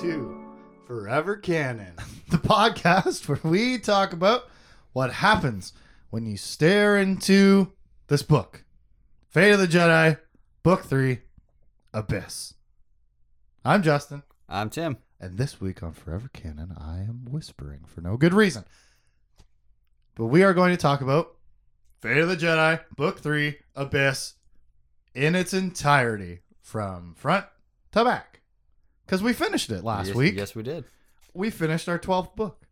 to Forever Canon, the podcast where we talk about what happens when you stare into this book Fate of the Jedi, Book 3, Abyss. I'm Justin, I'm Tim. and this week on Forever Canon, I am whispering for no good reason. But we are going to talk about Fate of the Jedi, Book 3, Abyss in its entirety from front to back. Because we finished it last yes, week. Yes, we did. We finished our 12th book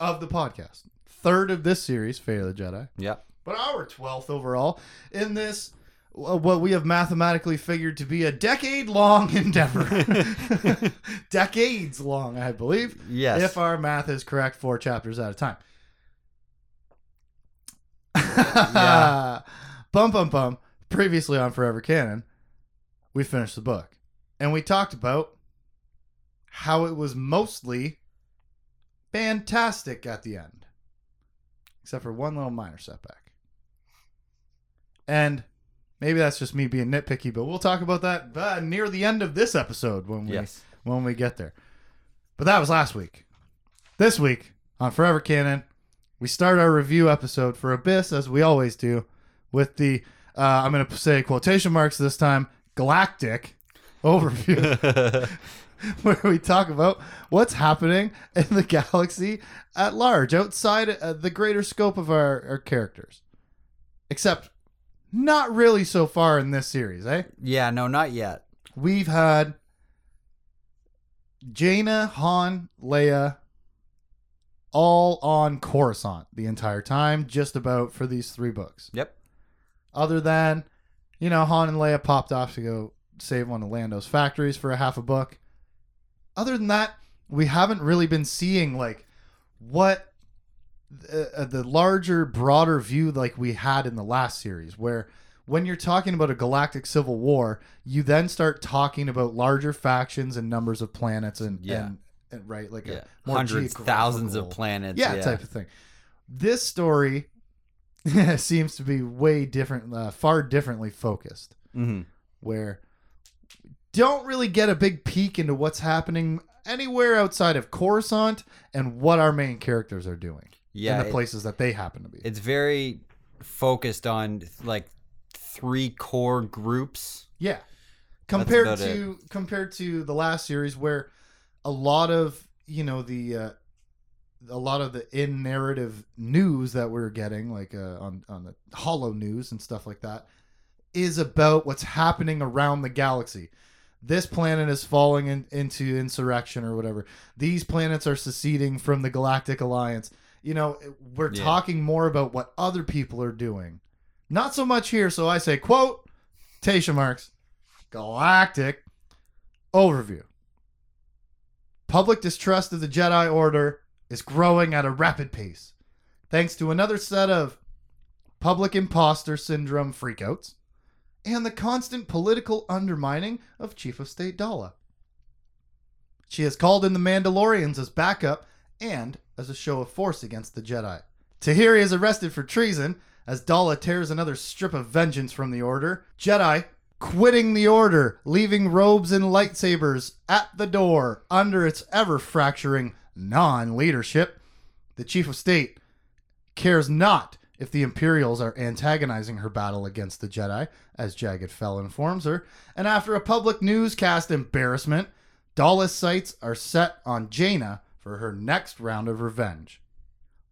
of the podcast. Third of this series, Fate of the Jedi. Yep. But our 12th overall in this, uh, what we have mathematically figured to be a decade long endeavor. Decades long, I believe. Yes. If our math is correct, four chapters at a time. Yeah. Bum, bum, bum. Previously on Forever Canon, we finished the book. And we talked about how it was mostly fantastic at the end, except for one little minor setback. And maybe that's just me being nitpicky, but we'll talk about that uh, near the end of this episode when we yes. when we get there. But that was last week. This week on Forever Canon, we start our review episode for Abyss as we always do with the uh, I'm going to say quotation marks this time galactic overview where we talk about what's happening in the galaxy at large outside uh, the greater scope of our, our characters. Except not really so far in this series, eh? yeah. No, not yet. we've had Jaina, Han, Leia, all on Coruscant the entire time, just about for these three books. Yep. Other than, you know, Han and Leia popped off to go save one of Lando's factories for a half a book. Other than that, we haven't really been seeing like what uh, the larger, broader view like we had in the last series, where when you're talking about a galactic civil war, you then start talking about larger factions and numbers of planets and Yeah. and, and right like Yeah. a more Hundreds, thousands of planets. yeah, type of thing. This story seems to be way different, uh, far differently focused, hmm where don't really get a big peek into what's happening anywhere outside of Coruscant and what our main characters are doing Yeah. in the it- places that they happen to be. it's very focused on like three core groups. Yeah. Compared to compared to the last series where a lot of, you know, the uh a lot of the in narrative news that we're getting like uh, on on the holo news and stuff like that is about what's happening around the galaxy. This planet is falling in, into insurrection or whatever. These planets are seceding from the Galactic Alliance. You know, we're Yeah. talking more about what other people are doing. Not so much here, so I say quote Tasha marks Galactic overview. Public distrust of the Jedi Order is growing at a rapid pace, thanks to another set of public imposter syndrome freakouts and the constant political undermining of Chief of State Daala. She has called in the Mandalorians as backup and as a show of force against the Jedi. Tahiri is arrested for treason as Daala tears another strip of vengeance from the Order. Jedi quitting the Order, leaving robes and lightsabers at the door under its ever fracturing non leadership. The Chief of State cares not if the Imperials are antagonizing her battle against the Jedi, as Jagged Fel informs her. And after a public newscast embarrassment, Daala's sights are set on Jaina for her next round of revenge.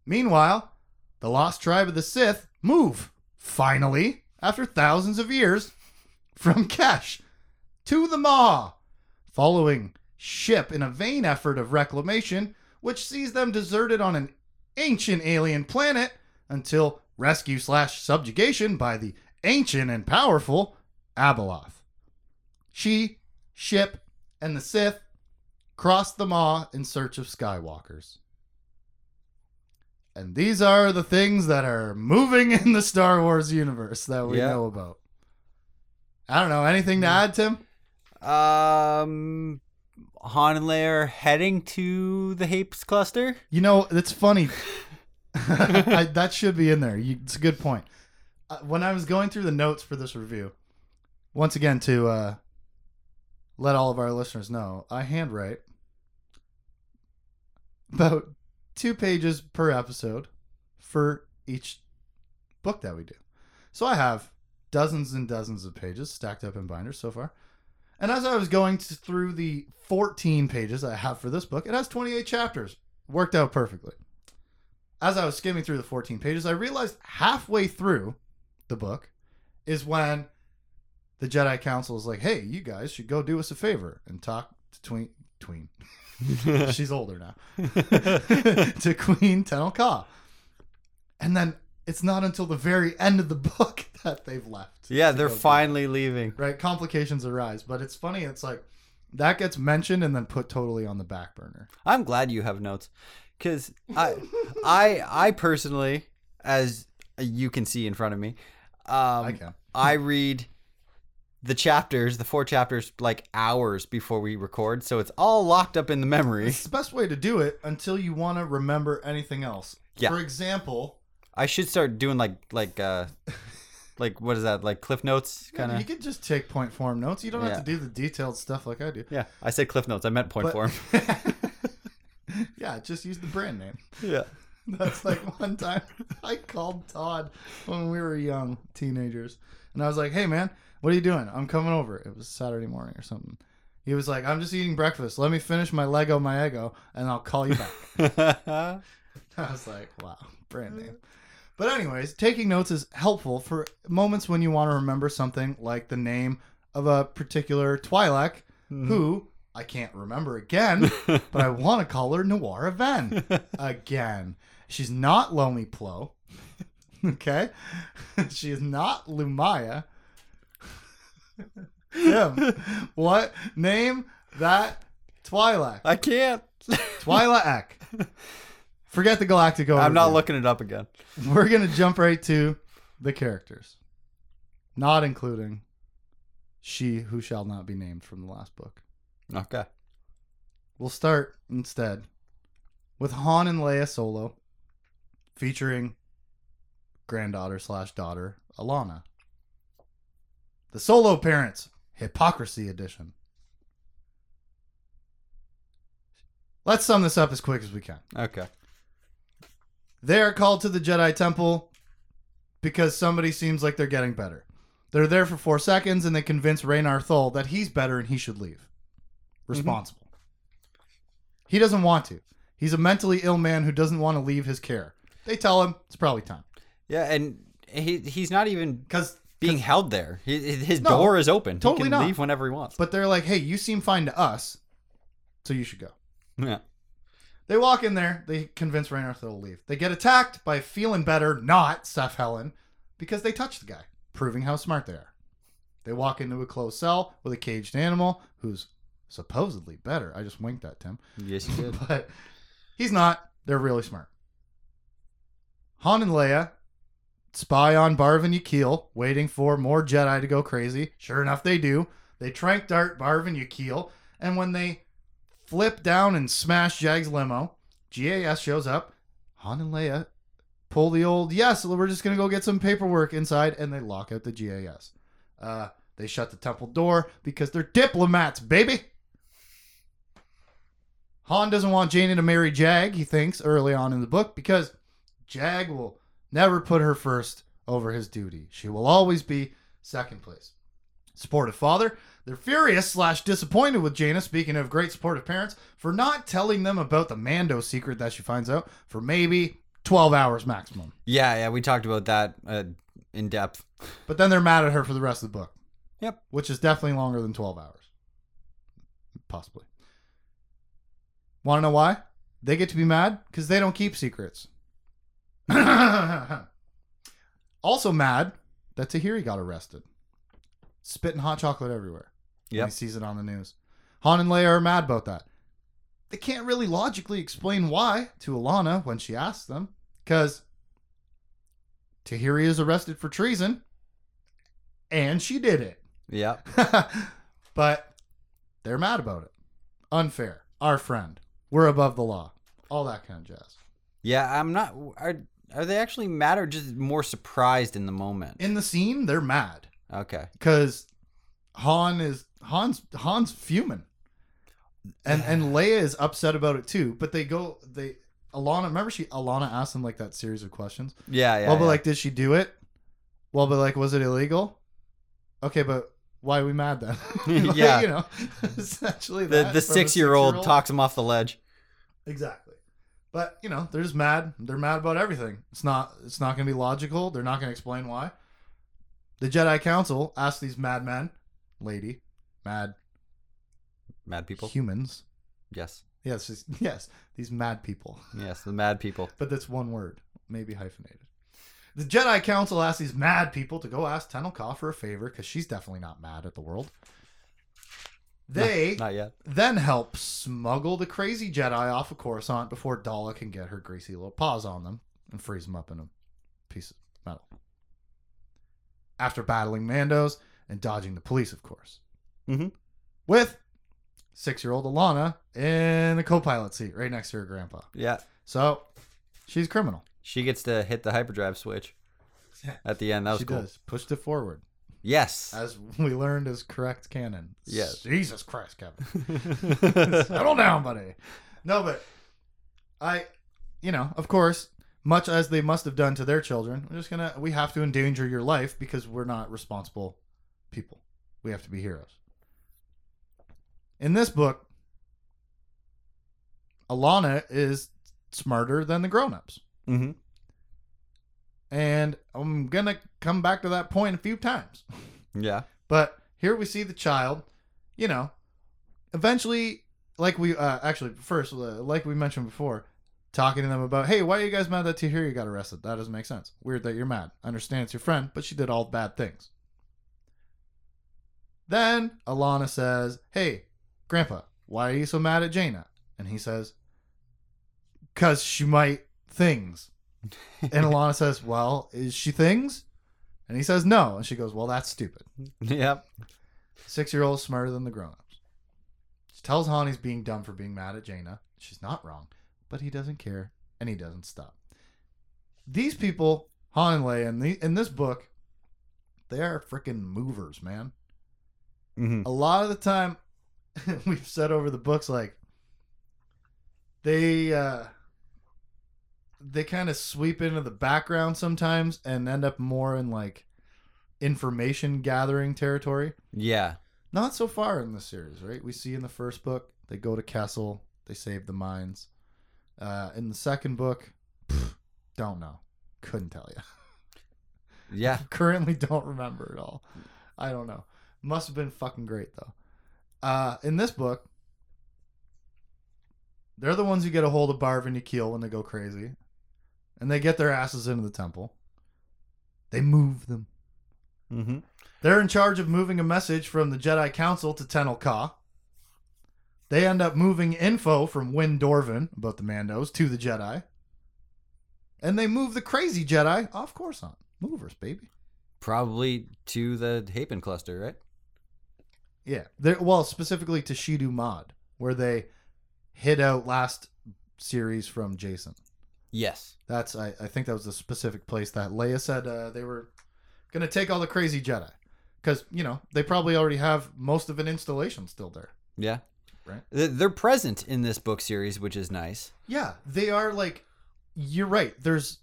Meanwhile, the lost tribe of the Sith move, finally, after thousands of years, from Kesh to the Maw, following ship in a vain effort of reclamation, which sees them deserted on an ancient alien planet until rescue slash subjugation by the ancient and powerful Abeloth. She, ship, and the Sith crossed the Maw in search of Skywalkers. And these are the things that are moving in the Star Wars universe that we Yeah. know about. I don't know. Anything to add, Tim? Um, Han and Leia are heading to the Hapes cluster. You know, it's funny. I, that should be in there. You, it's a good point. Uh, when I was going through the notes for this review, once again to uh, let all of our listeners know, I handwrite about two pages per episode for each book that we do. So I have dozens and dozens of pages stacked up in binders so far. And as I was going to, through the 14 pages I have for this book, it has 28 chapters. Worked out perfectly. As I was skimming through the 14 pages, I realized halfway through the book is when the Jedi Council is like, hey, you guys should go do us a favor and talk to Tween. Tween. She's older now. to Queen Tenel Ka. And then it's not until the very end of the book that they've left. Yeah, they're finally leaving. Right? Complications arise. But it's funny, it's like that gets mentioned and then put totally on the back burner. I'm glad you have notes, because I, I, I personally, as you can see in front of me, um, I can. I read the chapters, the four chapters, like hours before we record, so it's all locked up in the memory. It's the best way to do it until you want to remember anything else. Yeah. For example, I should start doing like like uh like what is that like cliff notes kind of. you of. could just take point form notes. You don't have to do the detailed stuff like I do. Yeah, I said cliff notes. I meant point But- form. yeah, just use the brand name. yeah. That's like one time I called Todd when we were young teenagers, and I was like, "Hey man, what are you doing? I'm coming over." It was Saturday morning or something. He was like, "I'm just eating breakfast. Let me finish my Leggo my Eggo, and I'll call you back." I was like, "Wow, brand name." But anyways, taking notes is helpful for moments when you want to remember something like the name of a particular Twi'lek mm-hmm. who I can't remember again, but I want to call her Noir Aven again. She's not Lomi Plo. okay? she is not Lumiya. Tim, what? Name that Twi'lek. I can't. Twi'lek. Forget the Galactic overview. I'm not looking it up again. We're going to jump right to the characters. Not including she who shall not be named from the last book. Okay. We'll start instead with Han and Leia solo, featuring granddaughter slash daughter Allana. The solo parents, hypocrisy edition. Let's sum this up as quick as we can. Okay. They are called to the Jedi Temple because somebody seems like they're getting better. They're there for four seconds and they convince Raynar Thul that he's better and he should leave. Mm-hmm. Responsible. He doesn't want to. He's a mentally ill man who doesn't want to leave his care. They tell him it's probably time. Yeah, and he he's not even Because being held there. He, his No, door is open. totally he can not. leave whenever he wants. but they're like, hey, you seem fine to us, so you should go. Yeah. They walk in there. They convince Thul to leave. They get attacked by feeling better, not Seff Hellin, because they touched the guy, proving how smart they are. They walk into a closed cell with a caged animal who's supposedly better. I just winked at Tim, Yes, you did. but he's not. They're really smart. Han and Leia spy on Barv and Yaqeel, waiting for more Jedi to go crazy. Sure enough, they do. They trank dart Barv and Yaqeel, and when they flip down and smash Jag's limo, GAS shows up. Han and Leia pull the old yes, we're just gonna go get some paperwork inside, and they lock out the GAS. Uh, they shut the temple door because they're diplomats, baby. Han doesn't want Jaina to marry Jag, he thinks, early on in the book, because Jag will never put her first over his duty. She will always be second place. Supportive father. They're furious slash disappointed with Jaina, speaking of great supportive parents, for not telling them about the Mando secret that she finds out for maybe 12 hours maximum. Yeah, yeah, we talked about that uh, in depth. But then they're mad at her for the rest of the book. Yep. Which is definitely longer than 12 hours. Possibly. Want to know why? They get to be mad because they don't keep secrets. also mad that Tahiri got arrested. Spitting hot chocolate everywhere. Yeah. He sees it on the news. Han and Leia are mad about that. They can't really logically explain why to Allana when she asks them. Because Tahiri is arrested for treason. And she did it. Yeah. but they're mad about it. Unfair. Our friend. We're above the law. All that kind of jazz. Yeah, I'm not. Are, are they actually mad or just more surprised in the moment? In the scene, they're mad Okay. because Han is Han's Han's fuming, and and Leia is upset about it too. But they go they Allana. Remember she Allana asked them like that series of questions. Yeah, yeah. well, but yeah. like, did she do it? Well, but like, was it illegal? Okay, but why are we mad then? Like, Yeah. you know, essentially the that the six year old talks him off the ledge. Exactly. But you know, they're just mad. They're mad about everything. It's not. It's not going to be logical. They're not going to explain why. The Jedi Council asked these madmen, lady, mad Mad people. humans. Yes, Yes, yes, these mad people. yes, the mad people. But that's one word, maybe hyphenated. The Jedi Council asks these mad people to go ask Tenel Ka for a favor because she's definitely not mad at the world. They Not yet. then help smuggle the crazy Jedi off of Coruscant before Daala can get her greasy little paws on them and freeze them up in a piece of metal. After battling Mandos and dodging the police, of course. Mhm. With six year old Allana in the co pilot seat right next to her grandpa. Yeah, So she's criminal. She gets to hit the hyperdrive switch at the end. That was she cool. does. Pushed it forward. Yes. As we learned is correct canon. Yes. Jesus Christ, Kevin. Settle down, buddy. No, but I, you know, of course, much as they must have done to their children, we're just gonna, we have to endanger your life because we're not responsible people. We have to be heroes. In this book, Allana is smarter than the grown-ups. Hmm And I'm gonna come back to that point a few times. Yeah. But here we see the child, you know, eventually, like we uh, actually first, uh, like we mentioned before, talking to them about, hey, why are you guys mad that Tahiri got arrested? That doesn't make sense. Weird that you're mad. I understand it's your friend, but she did all bad things. Then Allana says, hey, Grandpa, why are you so mad at Jaina? And he says, because she might things. And Allana says, well, is she things? And he says, no. And she goes, well, that's stupid. Yep. Six year old smarter than the grown ups. She tells Han he's being dumb for being mad at Jaina. She's not wrong, but he doesn't care and he doesn't stop. These people, Han and Leia, in, the, in this book, they are freaking movers, man. hmm A lot of the time, we've said over the books, like, they, uh, they kind of sweep into the background sometimes and end up more in like information gathering territory. Yeah. Not so far in the series, right? We see in the first book they go to Kessel, they save the mines. Uh, in the second book, pff, don't know, couldn't tell you. Yeah. Currently, don't remember at all. I don't know. Must have been fucking great though. Uh, in this book, they're the ones who get a hold of Barv and when they go crazy, and they get their asses into the temple. They move them. hmm They're in charge of moving a message from the Jedi Council to Tenel Ka. They end up moving info from Wynn Dorvan about the Mandos to the Jedi. And they move the crazy Jedi off Coruscant. Movers, baby. Probably to the Hapan cluster, right? Yeah. They're, well, specifically to Shedu Maad, where they hid out last series from Jacen. Yes. That's I, I think that was the specific place that Leia said uh, they were gonna take all the crazy Jedi. Because, you know, they probably already have most of an installation still there. Yeah. Right. They're present in this book series, which is nice. Yeah, they are like you're right. There's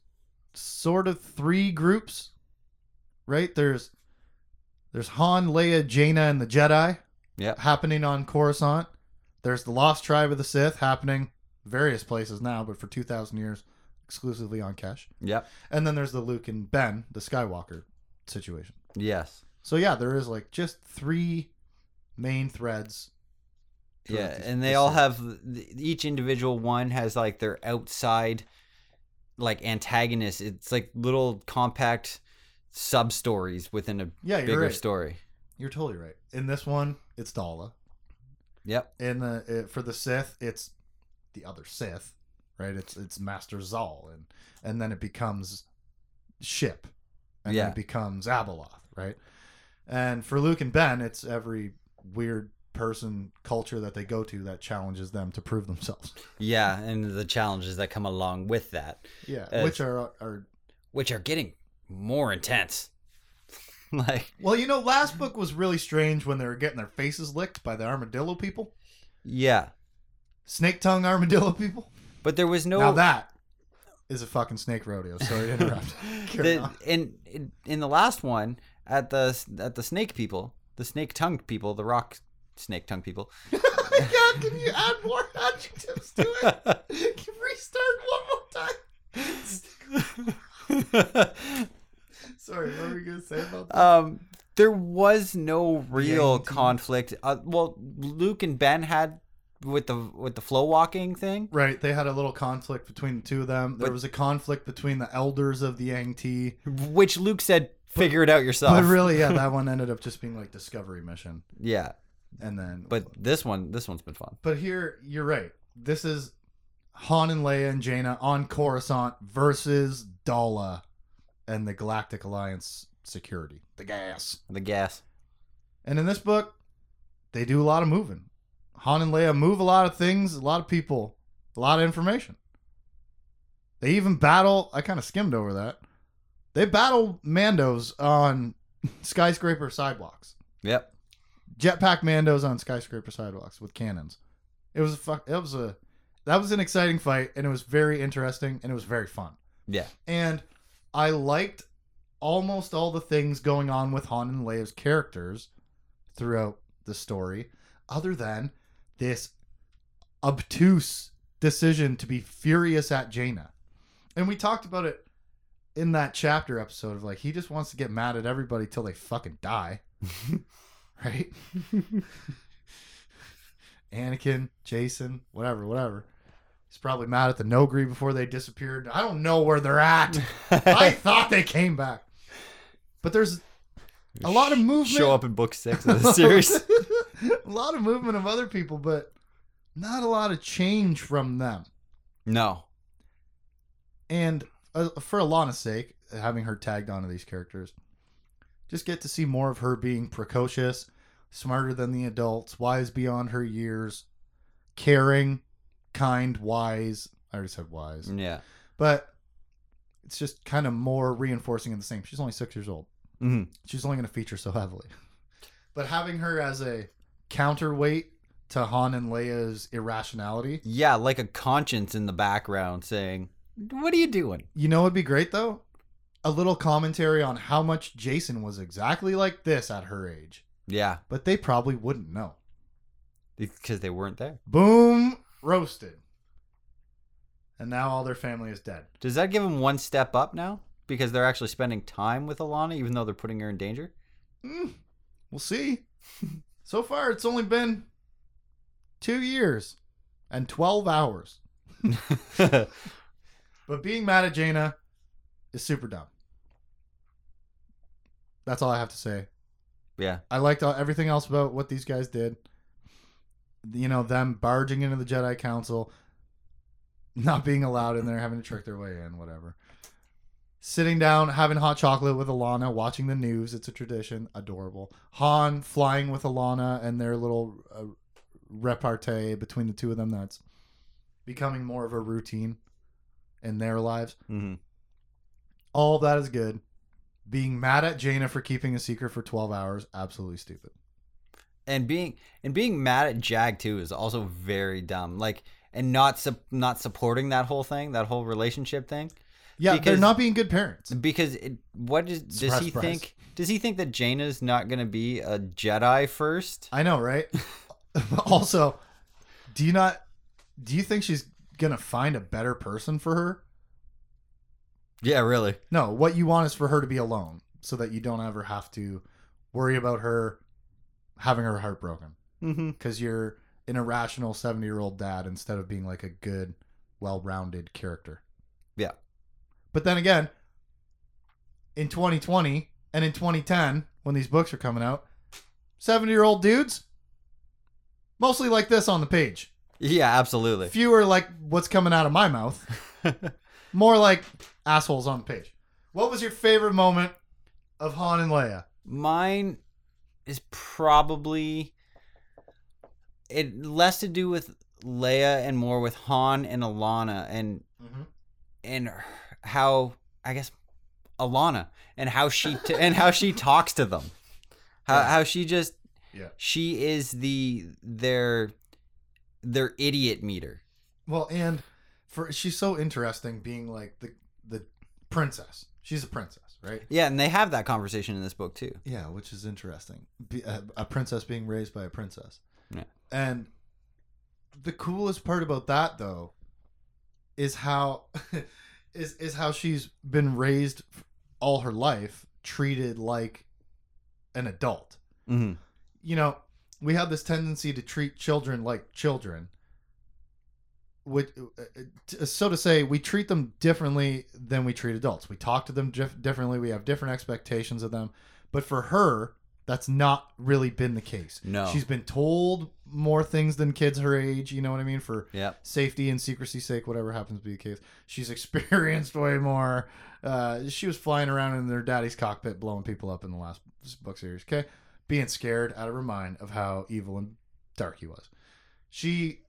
sort of three groups, right? There's there's Han, Leia, Jaina, and the Jedi Yeah. happening on Coruscant. There's the Lost Tribe of the Sith happening various places now, but for two thousand years exclusively on Kesh. Yep. And then there's the Luke and Ben, the Skywalker situation. Yes. So yeah, there is like just three main threads. Yeah, this- and they all series. have each individual one has like their outside like antagonist. It's like little compact sub stories within a yeah, bigger right. story. You're totally right. In this one, it's Daala. Yep. in the uh, for the Sith, it's the other Sith, right? It's it's Master Zal, and and then it becomes Ship, and then it becomes Abeloth, right? And for Luke and Ben, it's every weird person culture that they go to that challenges them to prove themselves. Yeah, and the challenges that come along with that, Yeah, Uh, which are are which are getting more intense. like, Well, you know, last book was really strange when they were getting their faces licked by the armadillo people, yeah, snake tongue armadillo people. But there was no. Now that is a fucking snake rodeo. Sorry to interrupt. The, in, in in the last one at the at the snake people, the snake tongued people, the rock snake tongue people. yeah, can you add more adjectives to it? Can you restart one more time? Sorry, what were you gonna say about that? um, there was no real team. conflict. Uh, well, Luke and Ben had with the with the flow walking thing. Right, they had a little conflict between the two of them. There But- was a conflict between the elders of the Aing-Tii. Which Luke said, "Figure it out yourself." But really, yeah, that one ended up just being like discovery mission, yeah. and then. But this one, this one's been fun. but here, you're right. This is Han and Leia and Jaina on Coruscant versus Daala and the Galactic Alliance security, the gas. The gas. And in this book, they do a lot of moving. Han and Leia move a lot of things, a lot of people, a lot of information. They even battle. I kind of skimmed over that. They battle Mandos on skyscraper sidewalks. Yep. Jetpack Mandos on skyscraper sidewalks with cannons. It was a fuck. It was a that was an exciting fight, and it was very interesting, and it was very fun. Yeah. And I liked almost all the things going on with Han and Leia's characters throughout the story, other than this obtuse decision to be furious at Jaina. And we talked about it in that chapter episode of like he just wants to get mad at everybody till they fucking die. right? Anakin, Jacen, whatever, whatever. He's probably mad at the Noghri before they disappeared. I don't know where they're at. I thought they came back. But there's a lot of movement. Show up in book six of the series. a lot of movement of other people, but not a lot of change from them. no. And uh, for Allana's sake, having her tagged onto these characters, just get to see more of her being precocious, smarter than the adults, wise beyond her years, caring, kind, wise. I already said wise. Yeah. But it's just kind of more reinforcing of the same. She's only six years old. hmm She's only going to feature so heavily. But having her as a counterweight to Han and Leia's irrationality, Yeah, like a conscience in the background saying, "What are you doing?" you know, it'd be great though. A little commentary on how much Jacen was exactly like this at her age, Yeah, but they probably wouldn't know. because they weren't there. Boom, roasted. And now all their family is dead. Does that give them one step up now? Because they're actually spending time with Allana, even though they're putting her in danger. Hmm, we'll see. so far, it's only been two years and 12 hours. But being mad at Jaina is super dumb. That's all I have to say. yeah, I liked all, everything else about what these guys did. You know, them barging into the Jedi Council, not being allowed in there, having to trick their way in, whatever. Sitting down, having hot chocolate with Allana, watching the news. It's a tradition. Adorable. Han flying with Allana and their little uh, repartee between the two of them. That's becoming more of a routine in their lives. hmm All of that is good. Being mad at Jaina for keeping a secret for 12 hours, absolutely stupid. and being and being mad at Jag too is also very dumb. Like, and not sup- not supporting that whole thing, that whole relationship thing. Yeah, they're not being good parents. Because it, what is, does Surprise, he surprise. think? Does he think that Jaina's not going to be a Jedi first? I know, right? also, do you not do you think she's going to find a better person for her? Yeah, really. No, what you want is for her to be alone so that you don't ever have to worry about her having her heart broken Mm-hmm. cuz you're an irrational 70-year-old dad instead of being like a good, well-rounded character. But then again, in 2020 and in 2010 when these books are coming out, 70-year-old dudes mostly like this on the page. Yeah, absolutely. Fewer like what's coming out of my mouth. More like assholes on the page. What was your favorite moment of Han and Leia? Mine is probably it less to do with Leia and more with Han and Allana and mm-hmm. and how I guess Allana and how she t- and how she talks to them. How Yeah. how she just Yeah. she is the their their idiot meter. Well, and for she's so interesting being like the the princess. She's a princess, right? Yeah, and they have that conversation in this book too. Yeah, which is interesting. Be, a, a princess being raised by a princess. Yeah. And the coolest part about that though is how is is how she's been raised all her life, treated like an adult. Mm-hmm. You know, we have this tendency to treat children like children. Which, uh, uh, so to say, we treat them differently than we treat adults. We talk to them dif- differently. We have different expectations of them. But for her, that's not really been the case. No. She's been told more things than kids her age. You know what I mean? For Yep. safety and secrecy sake, whatever happens to be the case. She's experienced way more. Uh, she was flying around in their daddy's cockpit, blowing people up in the last book series. Okay, being scared out of her mind of how evil and dark he was. She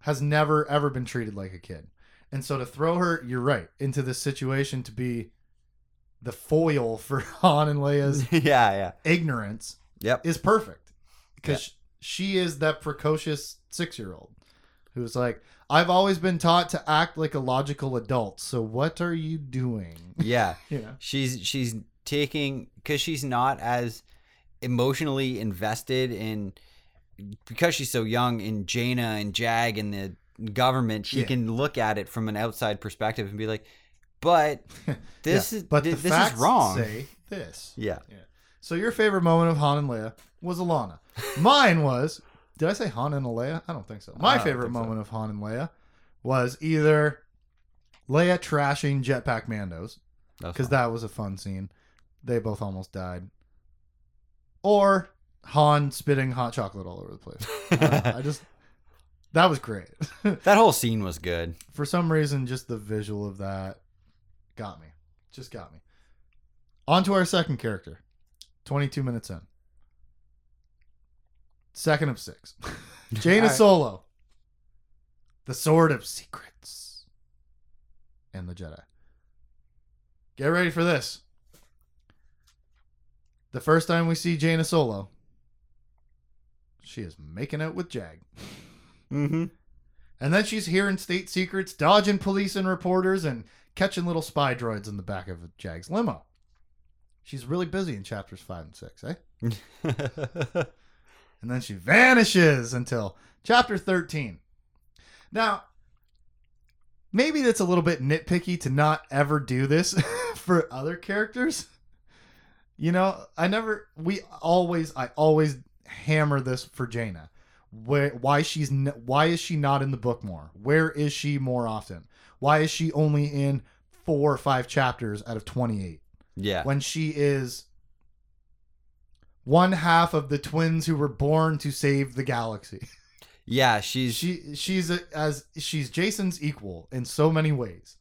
has never ever been treated like a kid, and so to throw her, you're right, into this situation to be the foil for Han and Leia's yeah, yeah. ignorance Yep. is perfect because she is that precocious six year old who's like, I've always been taught to act like a logical adult. So what are you doing? Yeah. You know, she's she's taking because she's not as emotionally invested in because she's so young in Jaina and Jag and the government. She Yeah. can look at it from an outside perspective and be like, "But this Yeah, is but the this is wrong." Say this. yeah, So your favorite moment of Han and Leia was Allana. Mine was. Did I say Han and Leia? I don't think so. My favorite think so. moment of Han and Leia was either Leia trashing Jetpack Mandos because that was a fun scene. They both almost died. Or Han spitting hot chocolate all over the place. I just that was great. that whole scene was good. For some reason, just the visual of that got me. Just got me. On to our second character. 22 minutes in. Second of six. Jaina All right. Solo. The Sword of Secrets. And the Jedi. Get ready for this. The first time we see Jaina Solo, she is making out with Jag. Mm-hmm. And then she's hearing state secrets, dodging police and reporters, and catching little spy droids in the back of Jag's limo. She's really busy in chapters five and six, eh? And then she vanishes until chapter 13. Now, maybe that's a little bit nitpicky to not ever do this for other characters. You know, I never, we always, I always hammer this for Jaina. Where, why she's, why is she not in the book more? Where is she more often? Why is she only in four or five chapters out of 28? yeah, when she is one half of the twins who were born to save the galaxy. yeah. She's She she's a, as she's Jacen's equal in so many ways,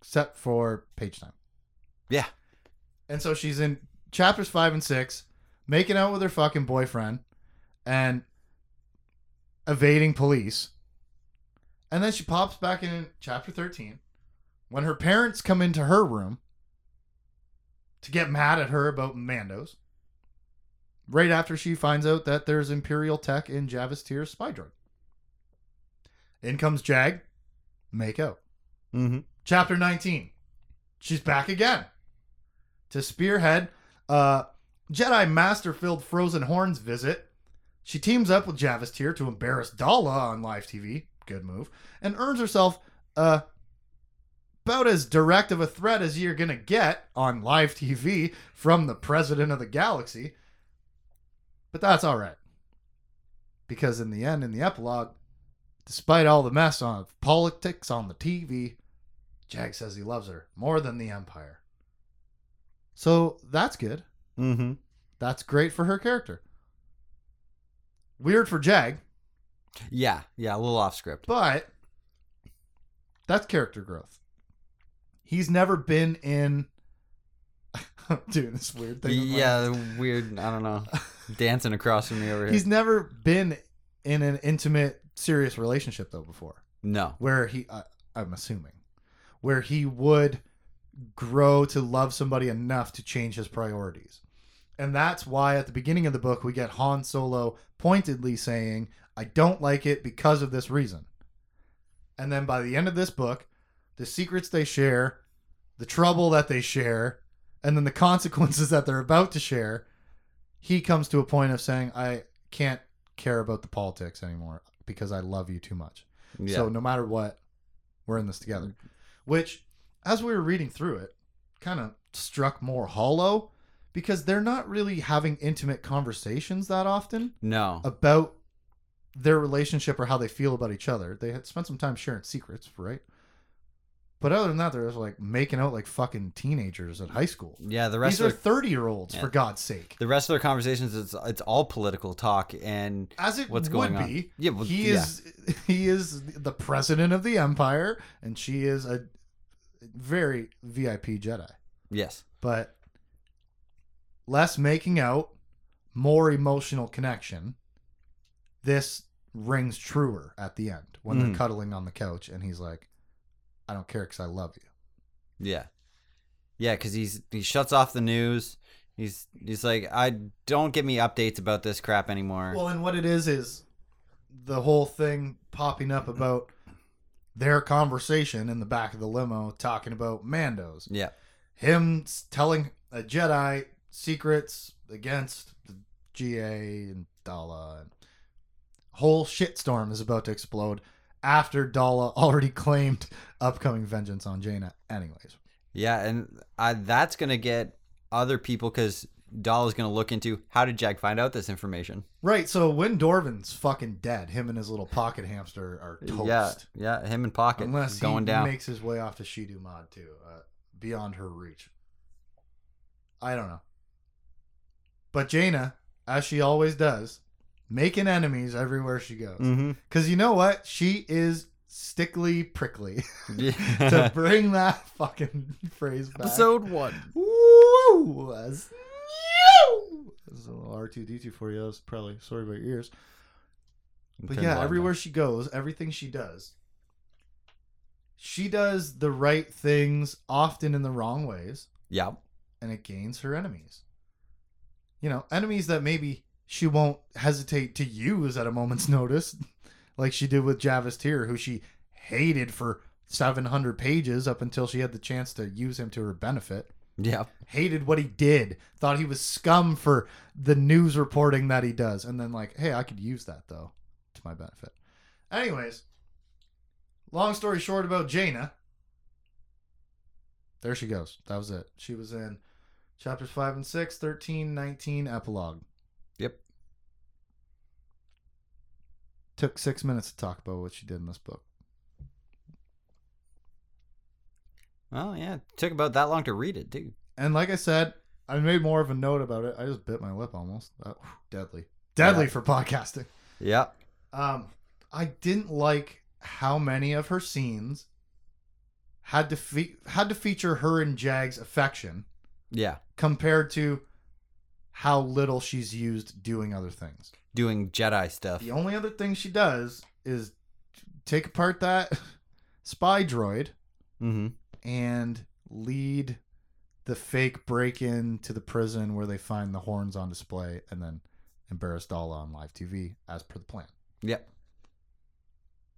except for page time. yeah, And so she's in chapters five and six, making out with her fucking boyfriend, and evading police. And then she pops back in chapter thirteen, when her parents come into her room to get mad at her about Mandos. Right after she finds out that there's Imperial tech in Javis Tyrr's spy drug. In comes Jag, make out. mm-hmm. Chapter 19. She's back again to spearhead uh, Jedi Master filled Frozen Horns visit. She teams up with Javis Tyrr to embarrass Daala on live TV. Good move. And earns herself uh, about as direct of a threat as you're going to get on live TV from the president of the galaxy. But that's all right. Because in the end, in the epilogue, despite all the mess on politics on the TV, Jag says he loves her more than the Empire. So that's good. Mm-hmm. That's great for her character. Weird for Jag, Yeah, yeah. A little off script. but that's character growth. He's never been in. I'm doing this weird thing. Yeah, the weird. I don't know. Dancing across from me over here. He's never been in an intimate, serious relationship though before. no. where he uh, i'm assuming where he would grow to love somebody enough to change his priorities. And that's why at the beginning of the book we get Han Solo pointedly saying, I don't like it because of this reason. And then by the end of this book, the secrets they share, the trouble that they share, and then the consequences that they're about to share, he comes to a point of saying, I can't care about the politics anymore because I love you too much. Yeah. So no matter what, we're in this together. Mm-hmm. Which, as we were reading through it, kind of struck more hollow because they're not really having intimate conversations that often no. about their relationship or how they feel about each other. They had spent some time sharing secrets, right? But other than that, they're just like making out like fucking teenagers at high school. yeah, the rest These are of their, thirty year olds, Yeah. for God's sake. the rest of their conversations it's it's all political talk and As it What's would going on? be. Yeah, well, he yeah. is he is the president of the empire, and she is a very VIP Jedi. yes. But less making out, more emotional connection. This rings truer at the end when they're Mhm. cuddling on the couch, and he's like, "I don't care because I love you." Yeah. Yeah, cuz he's he shuts off the news. He's he's like I don't give me updates about this crap anymore. Well, and what it is is the whole thing popping up about their conversation in the back of the limo talking about Mandos. yeah. Him telling a Jedi secrets against the GA and Daala. And whole shitstorm is about to explode after Daala already claimed upcoming vengeance on Jaina. Anyways, Yeah, and I, that's going to get other people is going to look into how did Jack find out this information? right. So Wynn Dorvan's fucking dead, him and his little pocket hamster are toast. Yeah, yeah, him and Pocket Unless going he down. makes his way off to Shedu Maad too, uh, beyond her reach. I don't know. But Jaina, as she always does, making enemies everywhere she goes. mm-hmm. Because you know what? She is stickly prickly to bring that fucking phrase back. Episode 1. Woo! As- There's a little R2D2 for you. Was probably sorry about your ears. But yeah, everywhere she goes, everything she does, she does the right things, often in the wrong ways, Yeah. and it gains her enemies. You know, enemies that maybe she won't hesitate to use at a moment's notice, like she did with Javis Tyrr, who she hated for 700 pages up until she had the chance to use him to her benefit. Yeah. Hated what he did, thought he was scum for the news reporting that he does, and then, like, hey, I could use that though to my benefit. Anyways, long story short about Jaina. There she goes. That was it. She was in chapters 5 and 6, 13, 19, epilogue. Yep. Took six minutes to talk about what she did in this book. Well, yeah. It took about that long to read it, too. And like I said, I made more of a note about it. I just bit my lip almost. That, whew, deadly. Deadly Yeah. for podcasting. Yeah. Um, I didn't like how many of her scenes had to fe- had to feature her and Jag's affection Yeah. compared to how little she's used doing other things. Doing Jedi stuff. The only other thing she does is take apart that spy droid Mm-hmm. and lead the fake break in to the prison where they find the horns on display and then embarrass Daala on live TV as per the plan. Yep.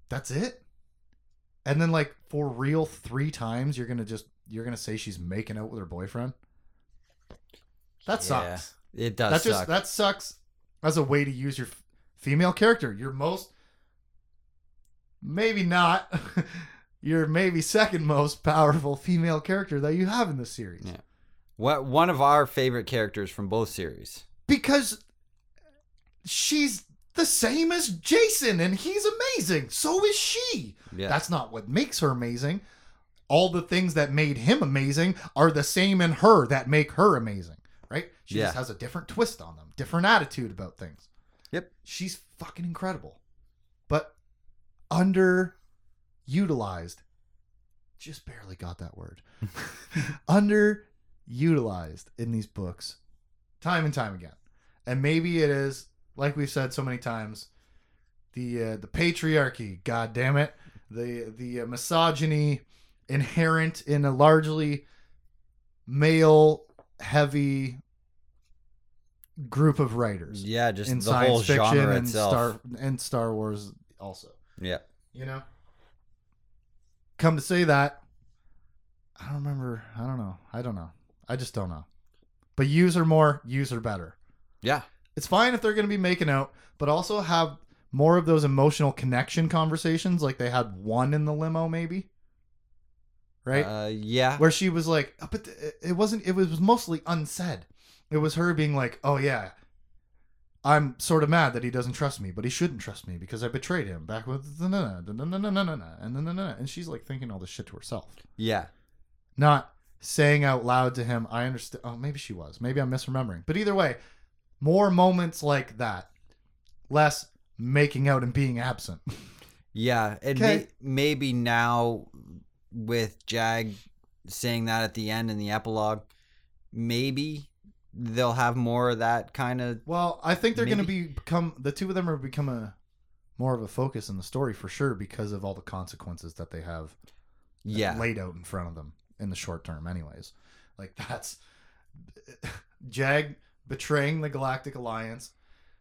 That's it. And then like for real three times you're gonna just you're gonna say she's making out with her boyfriend. That Yeah, sucks. It does That suck. just that sucks as a way to use your f- female character. Your most maybe not your maybe second most powerful female character that you have in the series. Yeah. What one of our favorite characters from both series. Because she's the same as Jacen and he's amazing. So is she. Yeah. That's not what makes her amazing. All the things that made him amazing are the same in her that make her amazing, right? She just has a different twist on them, different attitude about things. Yep. She's fucking incredible. But underutilized. Just barely got that word. underutilized in these books time and time again. And maybe it is like we've said so many times the uh, the patriarchy, god damn it, the the uh, misogyny inherent in a largely male heavy group of writers Yeah, just in the science whole fiction genre and itself. Star and Star Wars also. yeah. You know? Come to say that, I don't remember. I don't know. I don't know. I just don't know. But use her more, use her better. Yeah. It's fine if they're going to be making out, but also have more of those emotional connection conversations like they had one in the limo, maybe right? Uh, yeah. Where she was like, oh, but th- it wasn't. It was mostly unsaid. It was her being like, "Oh yeah, I'm sort of mad that he doesn't trust me, but he shouldn't trust me because I betrayed him." Back with and and she's like thinking all this shit to herself. Yeah. Not saying out loud to him, "I understand." Oh, maybe she was. Maybe I'm misremembering. But either way, more moments like that, less making out and being absent. yeah, and may- maybe now with Jag saying that at the end in the epilogue, maybe they'll have more of that kind of. Well, I think they're going to be become the two of them are become a more of a focus in the story for sure because of all the consequences that they have uh, Yeah. laid out in front of them in the short term anyways like that's jag betraying the galactic alliance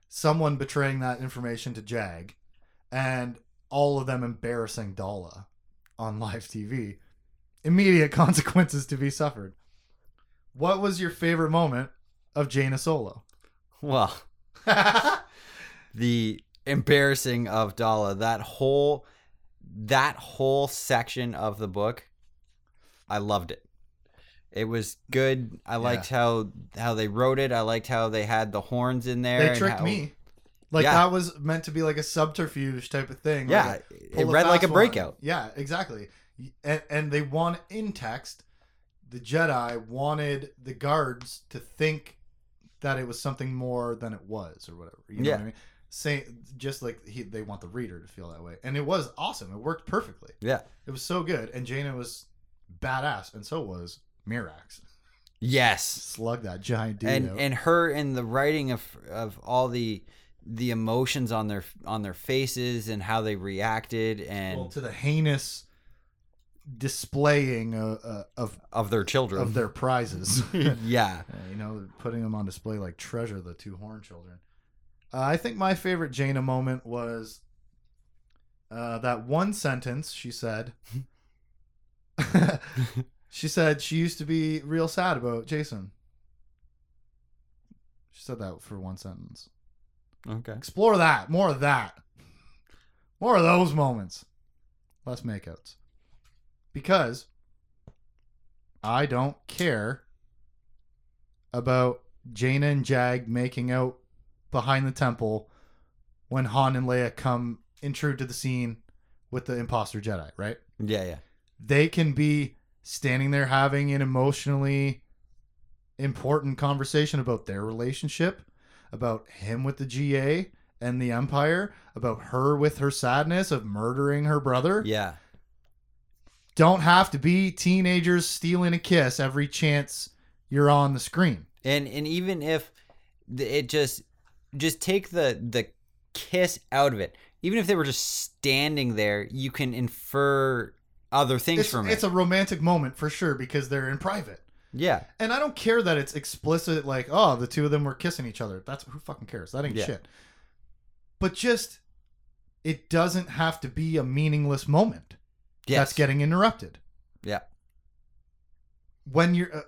someone betraying that information to jag and all of them embarrassing Daala on live tv immediate consequences to be suffered what was your favorite moment of jaina solo Well, the embarrassing of Daala, that whole that whole section of the book, I loved it. It was good. I liked how how they wrote it. I liked how they had the horns in there. they tricked how- me like Yeah. that was meant to be like a subterfuge type of thing Yeah, a- it read like a fast one. breakout. Yeah, exactly. And, and they want in text, the Jedi wanted the guards to think that it was something more than it was, or whatever. You know Yeah. what I mean? Say just like he, they want the reader to feel that way, and it was awesome. It worked perfectly. Yeah. It was so good, and Jaina was badass, and so was Mirax. Yes. Slug that giant dude. and out. and her in the writing of of all the the emotions on their on their faces and how they reacted and well, to the heinous displaying uh, uh, of of their children of their prizes. yeah Uh, you know, putting them on display like treasure, the two horn children. Uh, I think my favorite Jaina moment was uh, that one sentence she said. she said she used to be real sad about Jacen. She said that for one sentence. Okay Explore that. More of that. More of those moments. Less makeouts. Because I don't care about Jaina and Jag making out behind the temple when Han and Leia come intrude to the scene with the imposter Jedi, right? yeah yeah They can be standing there having an emotionally important conversation about their relationship, about him with the GA and the Empire, about her with her sadness of murdering her brother. yeah Don't have to be teenagers stealing a kiss every chance you're on the screen. and and even if it just just take the the kiss out of it even if they were just standing there you can infer other things It's, from it's it It's a romantic moment for sure because they're in private. Yeah And I don't care that it's explicit, like, oh, the two of them were kissing each other. That's who fucking cares. That ain't Yeah. shit. But just, it doesn't have to be a meaningless moment yes. that's getting interrupted. yeah When you're, uh,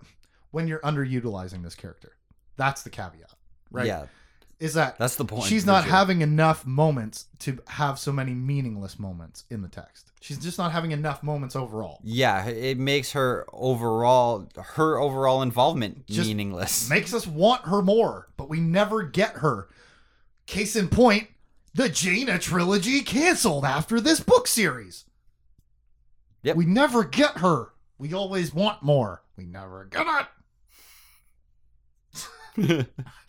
when you're underutilizing this character, that's the caveat, right? yeah Is that that's the point she's not sure. having enough moments to have so many meaningless moments in the text. She's just not having enough moments overall. yeah it makes her overall her overall involvement Just meaningless makes us want her more, but we never get her. Case in point, the Jaina trilogy canceled after this book series. Yep. We never get her. We always want more. We never get it.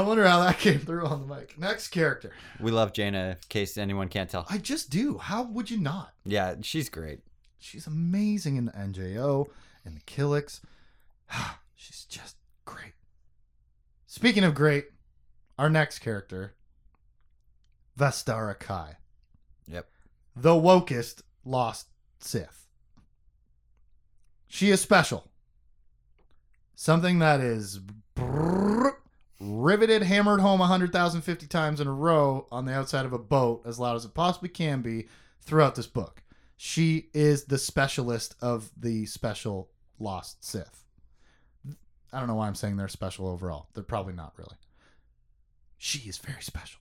I wonder how that came through on the mic. Next character. we love Jaina in case anyone can't tell I just do. How would you not? yeah she's great She's amazing in the NJO and the Killiks. She's just great. Speaking of great, our next character, Vestara Khai. Yep. The wokest lost Sith. She is special. something that is brrr, riveted, hammered home 100,050 times in a row on the outside of a boat as loud as it possibly can be throughout this book. She is the specialist of the special lost Sith. I don't know why I'm saying they're special overall. They're probably not really. She is very special.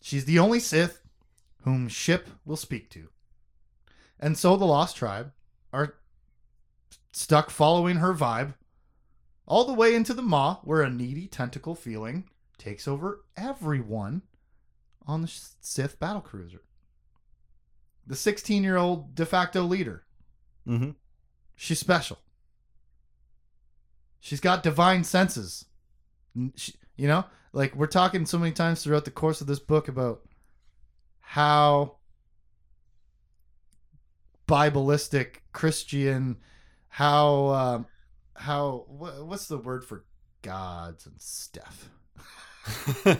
She's the only Sith whom Ship will speak to. And so the Lost Tribe are stuck following her vibe all the way into the Maw, where a needy tentacle feeling takes over everyone on the Sith battle cruiser. The 16 year old de facto leader. Mm-hmm. She's special. She's got divine senses. She, you know, like we're talking so many times throughout the course of this book about how Bibleistic Christian, how um, how wha- what's the word for gods and stuff?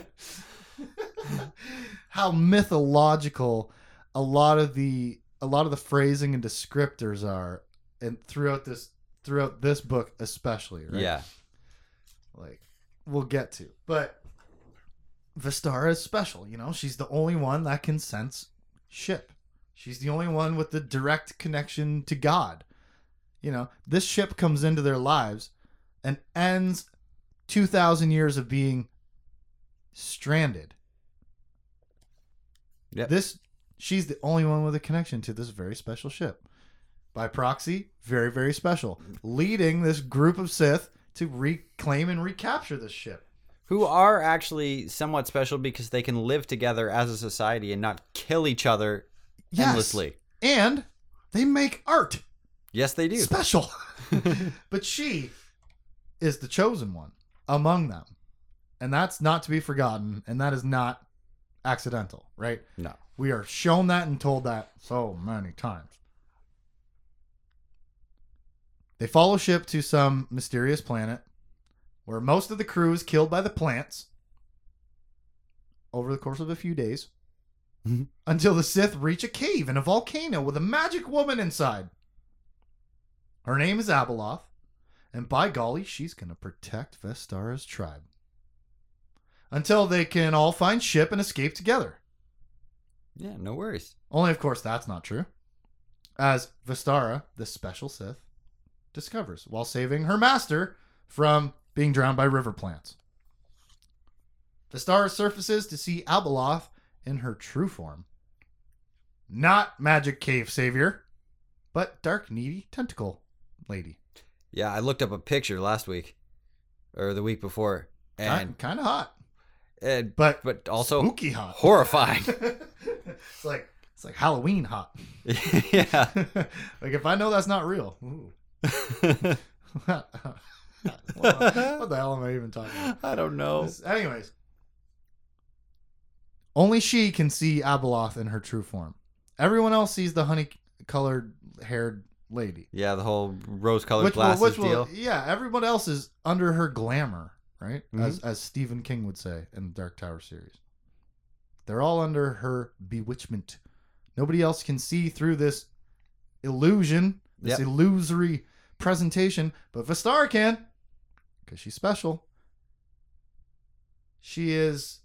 how mythological a lot of the a lot of the phrasing and descriptors are and throughout this throughout this book especially right? Yeah. like we'll get to. But Vistara is special you know? She's the only one that can sense ship. She's the only one with the direct connection to god you know this ship comes into their lives and ends 2000 years of being stranded Yep. this she's the only one with a connection to this very special ship by proxy very very special leading this group of sith to reclaim and recapture this ship Who are actually somewhat special because they can live together as a society and not kill each other Yes. endlessly. and they make art Yes, they do. special but she is the chosen one among them and that's not to be forgotten and that is not accidental right no. We are shown that and told that so many times. They follow ship to some mysterious planet where most of the crew is killed by the plants over the course of a few days Mhm. until the Sith reach a cave in a volcano with a magic woman inside. Her name is Abeloth, and by golly, she's going to protect Vestara's tribe until they can all find ship and escape together. Yeah, no worries. Only, of course, that's not true. As Vestara, the special Sith, discovers while saving her master from being drowned by river plants. Vistara surfaces to see Abeloth in her true form. Not magic cave savior, but dark, needy tentacle lady. Yeah, I looked up a picture last week or the week before, and kind of hot, and but but also spooky hot. horrifying. it's like it's like Halloween hot. yeah. like if I know that's not real. Ooh. what the hell am I even talking about? I don't know. This- anyways, only she can see Abeloth in her true form. Everyone else sees the honey-colored haired lady. Yeah, the whole rose-colored Which will, glasses which will, deal. yeah, everyone else is under her glamour, right? Mm-hmm. As as Stephen King would say in the Dark Tower series. They're all under her bewitchment. Nobody else can see through this illusion, this Yep. illusory presentation, but Vistara can because she's special. She is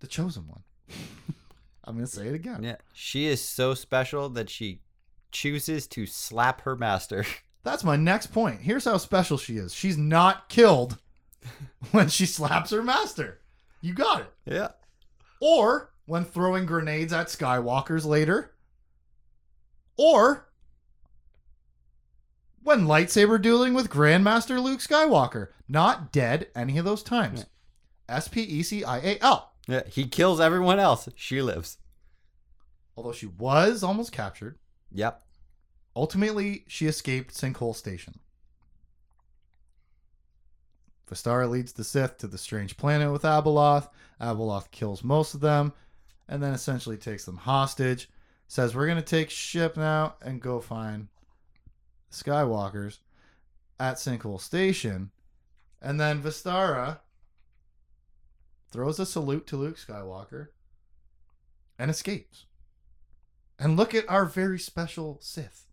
the chosen one. I'm going to say it again. Yeah, she is so special that she chooses to slap her master. That's my next point. Here's how special she is. She's not killed when she slaps her master. You got it. Yeah. Or when throwing grenades at Skywalkers later. Or when lightsaber dueling with Grandmaster Luke Skywalker. Not dead any of those times. S P E C I A L. Yeah, he kills everyone else. She lives. Although she was almost captured, Yep. Ultimately she escaped Sinkhole Station. Vistara leads the Sith to the strange planet with Abeloth. Abeloth kills most of them and then essentially takes them hostage. Says, We're going to take ship now and go find Skywalkers at Sinkhole Station. And then Vistara throws a salute to Luke Skywalker and escapes. And look at our very special Sith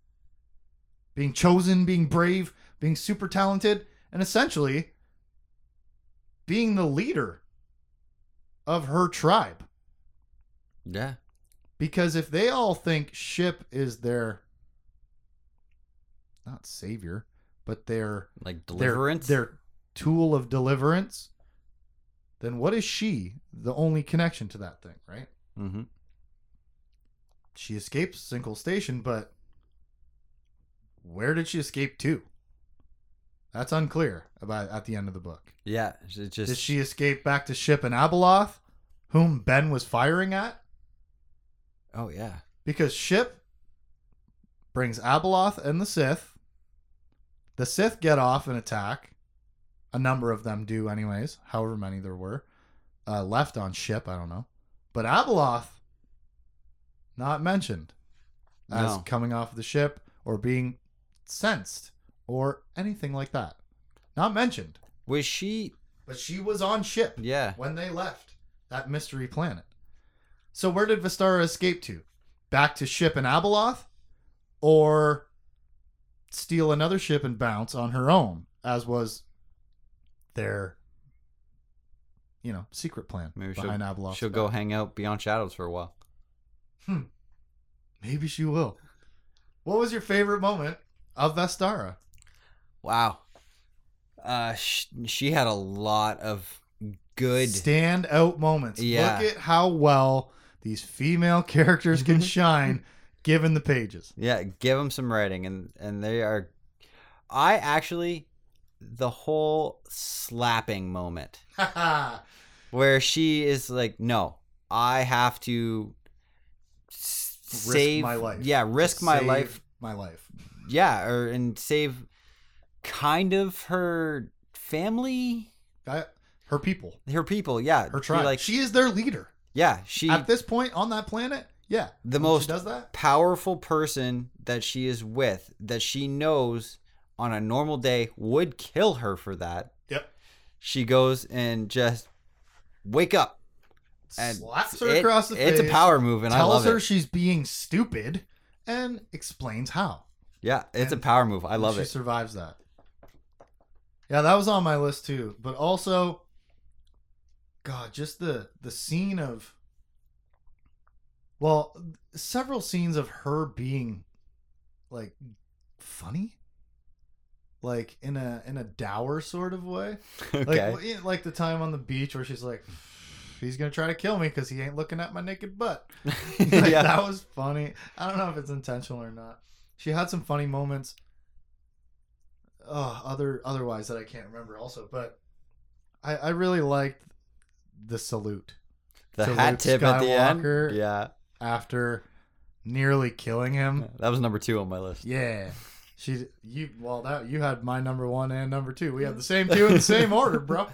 being chosen, being brave, being super talented, and essentially being the leader of her tribe. Yeah. Because if they all think Ship is their not savior, but their Like their, deliverance. their tool of deliverance, then what is she the only connection to that thing, right? mm-hmm. She escapes Sinkhole Station, but where did she escape to? That's unclear about at the end of the book. Yeah. It just Did she escape back to Ship in Abeloth, whom Ben was firing at? Oh yeah. Because Ship brings Abeloth and the Sith. The Sith get off and attack. A number of them do, anyways, however many there were. Uh, left on Ship, I don't know. But Abeloth, not mentioned as No. coming off the ship or being sensed or anything like that. Not mentioned. Was she? But she was on ship Yeah. when they left that mystery planet. So where did Vistara escape to? Back to ship in Abeloth? Or steal another ship and bounce on her own, as was their you know, secret plan Maybe she'll, behind Abeloth. she'll go hang out beyond shadows for a while. Hmm. Maybe she will. What was your favorite moment of Vestara? Wow. Uh, sh- she had a lot of good. Stand out moments. Yeah. Look at how well these female characters can shine given the pages. Yeah, give them some writing, and and they are. I actually, the whole slapping moment where she is like, "No, I have to s- save my life. Yeah, risk my Save life. My life. Yeah, or and save kind of her family, I, her people. her people. Yeah, Her Be tribe. Like, she is their leader. yeah, she At this point on that planet, yeah. the most does that? powerful person that she is with that she knows on a normal day would kill her for that. Yep. She goes and just wake up. And Slaps her it- across the It's face. a power move, and I tells love her it. she's being stupid and explains how. Yeah, it's a power move. I love she it. She survives that. Yeah, that was on my list too. But also, God, just the the scene of, well, several scenes of her being, like, funny, like in a in a dour sort of way. okay. Like, eh, like the time on the beach where she's like, he's gonna try to kill me because he ain't looking at my naked butt. Like, yeah. that was funny. I don't know if it's intentional or not. She had some funny moments. Oh, other otherwise that I can't remember also, but I I really liked the salute The to hat tip at the end. Yeah. after nearly killing him. That was number two on my list. Yeah. She you well that you had my number 1 and number 2. We had the same two in the same order, bro.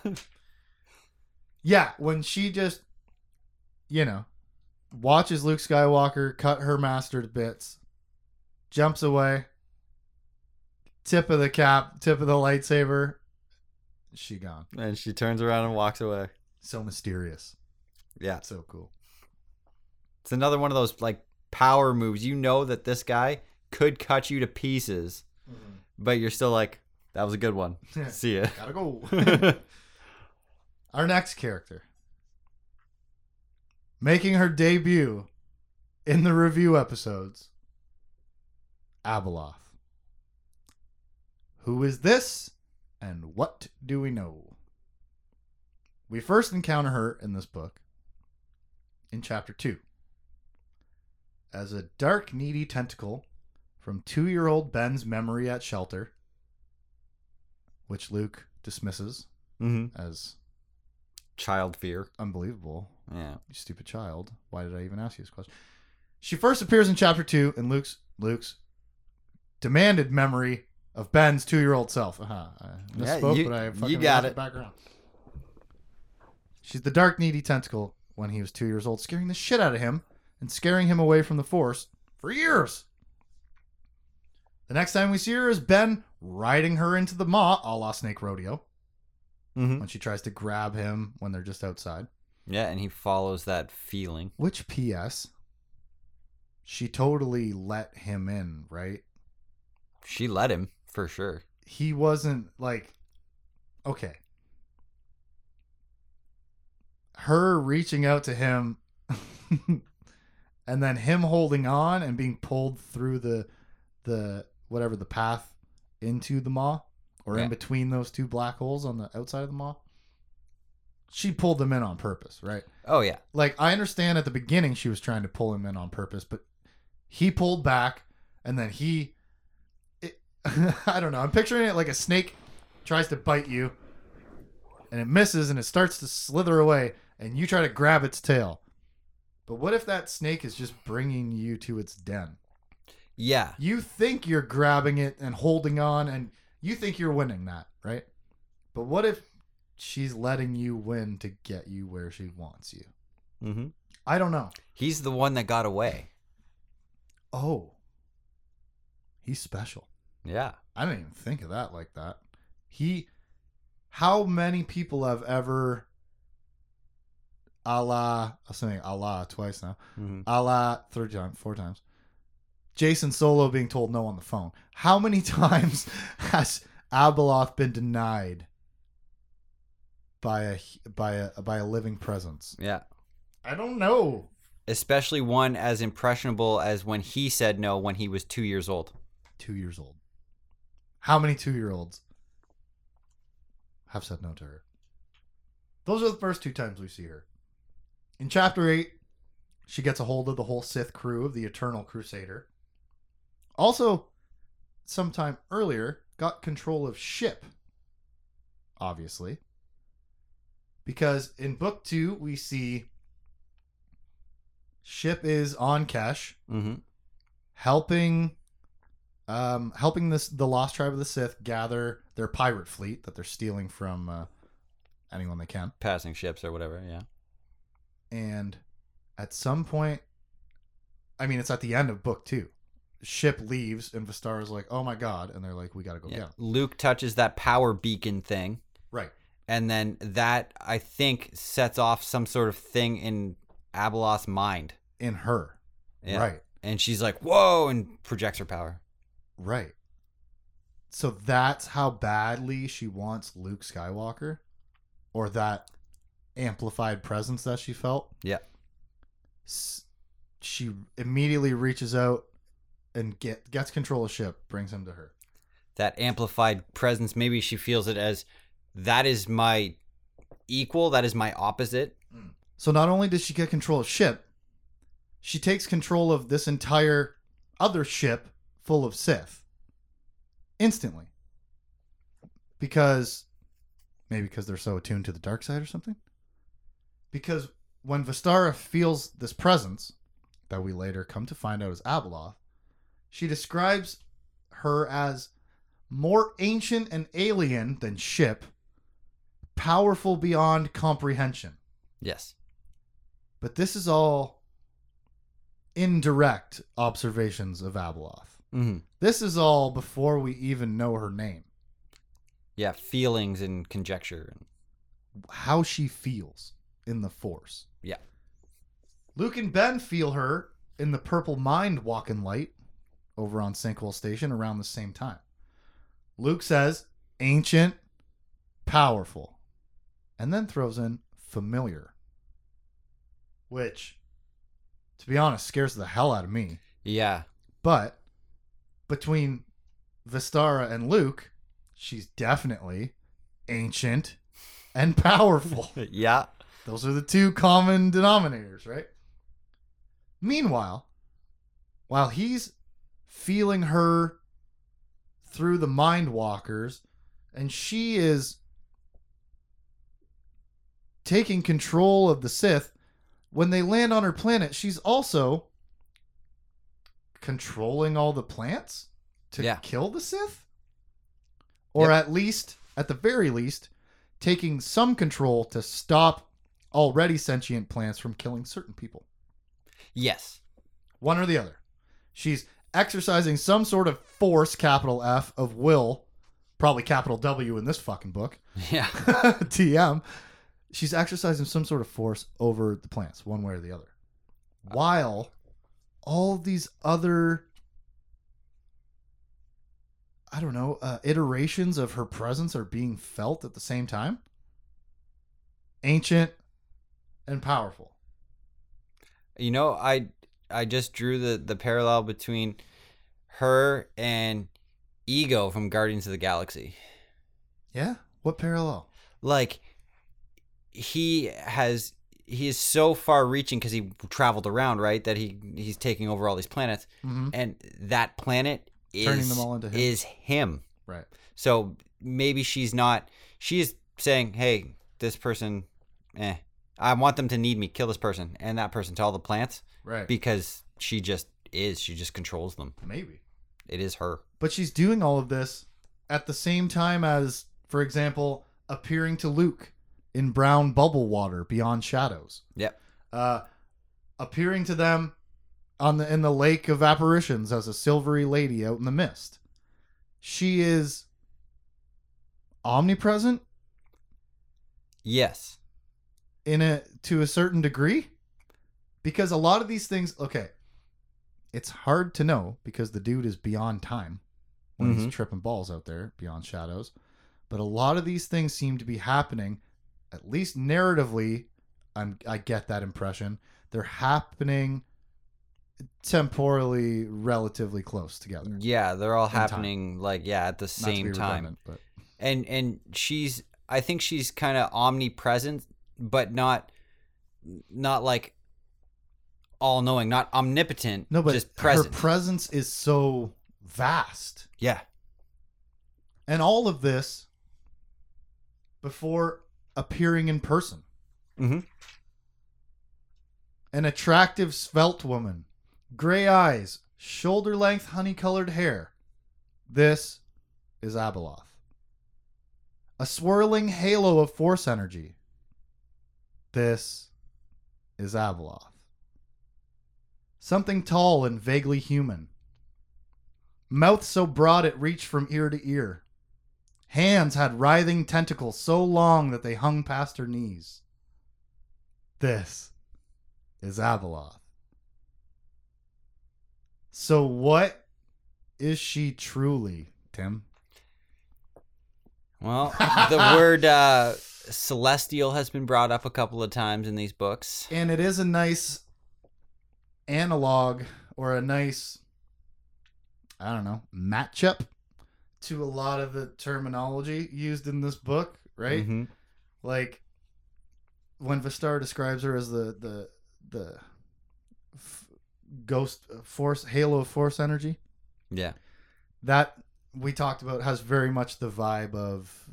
Yeah, when she just you know, watches Luke Skywalker cut her master to bits, jumps away, tip of the cap, tip of the lightsaber, she gone. And she turns around and walks away. So mysterious. Yeah. So cool. It's another one of those like power moves. You know that this guy could cut you to pieces, mm-hmm. but you're still like, that was a good one. See ya. Gotta go. Our next character. Making her debut in the review episodes. Abeloth. Who is this and what do we know? We first encounter her in this book in chapter 2 as a dark, needy tentacle from two year old Ben's memory at shelter, which Luke dismisses hmm as Child fear. unbelievable. Yeah. You stupid child. Why did I even ask you this question? She first appears in chapter two in Luke's Luke's demanded memory of Ben's two year old self. Uh-huh. I Yeah, you- but I you got it. background. She's the dark, needy tentacle when he was two years old, scaring the shit out of him and scaring him away from the Force for years. The next time we see her is Ben riding her into the maw, a la Snake Rodeo, hmm when she tries to grab him when they're just outside. Yeah, and he follows that feeling. Which P.S. She totally let him in, right? She let him for sure. he wasn't like okay. Her reaching out to him and then him holding on and being pulled through the the whatever the path into the maw or Yeah. in between those two black holes on the outside of the maw. She pulled them in on purpose, right? Oh yeah. like I understand at the beginning she was trying to pull him in on purpose, but he pulled back and then he I don't know. I'm picturing it like a snake tries to bite you and it misses and it starts to slither away and you try to grab its tail. But what if that snake is just bringing you to its den? Yeah. You think you're grabbing it and holding on and you think you're winning that, right? But what if she's letting you win to get you where she wants you? hmm I don't know. He's the one that got away. Oh. He's special. Yeah. I didn't even think of that like that. He how many people have ever Allah, I'm saying Allah twice now. hmm A la third time, four times. Jacen Solo being told no on the phone. How many times has Abeloth been denied by a by a by a living presence? Yeah. I don't know. Especially one as impressionable as when he said no when he was two years old. two years old. How many two year olds have said no to her? Those are the first two times we see her. In chapter 8, she gets a hold of the whole Sith crew of the Eternal Crusader. Also, sometime earlier, got control of Ship. Obviously. Because in book 2, we see Ship is on Kesh Mm-hmm. helping um helping this the lost tribe of the sith gather their pirate fleet that they're stealing from uh, anyone they can Passing ships or whatever. Yeah. and at some point i mean it's at the end of book two ship leaves and Vistara's like oh my god and they're like we gotta go yeah. get him Luke touches that power beacon thing. right and then that I think sets off some sort of thing in Abeloth's mind. in her Yeah. right And she's like, "Whoa!" and projects her power. Right so that's how badly she wants luke skywalker or that amplified presence that she felt Yeah. she immediately reaches out and get gets control of ship, brings him to her. That amplified presence. Maybe she feels it as that is my equal. That is my opposite. Mm. So not only does she get control of ship, she takes control of this entire other ship full of Sith instantly. Because maybe because they're so attuned to the dark side or something. Because when Vistara feels this presence that we later come to find out is Abeloth, she describes her as more ancient and alien than ship, powerful beyond comprehension. Yes. But this is all indirect observations of Abeloth. Hmm This is all before we even know her name. Yeah. Feelings and conjecture. and How she feels in the Force. Yeah. Luke and Ben feel her in the purple mind walking light over on Sinkhole Station around the same time. Luke says, ancient, powerful, and then throws in familiar. Which, to be honest, scares the hell out of me. Yeah. But between Vistara and Luke, she's definitely ancient and powerful. Yeah. Those are the two common denominators, right? Meanwhile, while he's feeling her through the mind walkers, and she is taking control of the Sith, when they land on her planet, she's also controlling all the plants to Yeah. kill the Sith? Or at least, at the very least, taking some control to stop already sentient plants from killing certain people. Yes. One or the other. She's exercising some sort of force, capital F, of will, probably capital W in this fucking book, Yeah. TM. She's exercising some sort of force over the plants, one way or the other. While all these other I don't know, uh, iterations of her presence are being felt at the same time. Ancient and powerful. You know, I I just drew the the parallel between her and Ego from Guardians of the Galaxy. Yeah. What parallel? Like he has he is so far reaching because he traveled around, right? That he he's taking over all these planets, Mm-hmm. and that planet is Turning them all into him. is him. Right. So maybe she's not. She's saying, "Hey, this person, eh, I want them to need me. Kill this person and that person to all the plants Right. because she just is. She just controls them. Maybe. It is her. But she's doing all of this at the same time as, for example, appearing to Luke in brown bubble water beyond shadows. Yep. Uh, appearing to them on the in the lake of apparitions as a silvery lady out in the mist. She is omnipresent Yes. in a to a certain degree because a lot of these things okay it's hard to know because the dude is beyond time when Mhm. he's tripping balls out there beyond shadows but a lot of these things seem to be happening at least narratively I'm, i get that impression they're happening temporally relatively close together Yeah, they're all In time. happening like yeah at the same time. but and and she's i think she's kind of omnipresent but not not like all knowing not omnipotent no but just her presence is so vast yeah And all of this before appearing in person. Mhm. An attractive, svelte woman, gray eyes, shoulder length, honey colored hair. This is Abeloth. A swirling halo of force energy. This is Abeloth. Something tall and vaguely human. Mouth so broad it reached from ear to ear. Hands had writhing tentacles so long that they hung past her knees. This is Abeloth. So, what is she truly, Tim? well the word uh celestial has been brought up a couple of times in these books And it is a nice analog or a nice, I don't know, matchup to a lot of the terminology used in this book, right? Mhm. like when Vistar describes her as the the the f- ghost uh, force halo of force energy. Yeah. That we talked about has very much the vibe of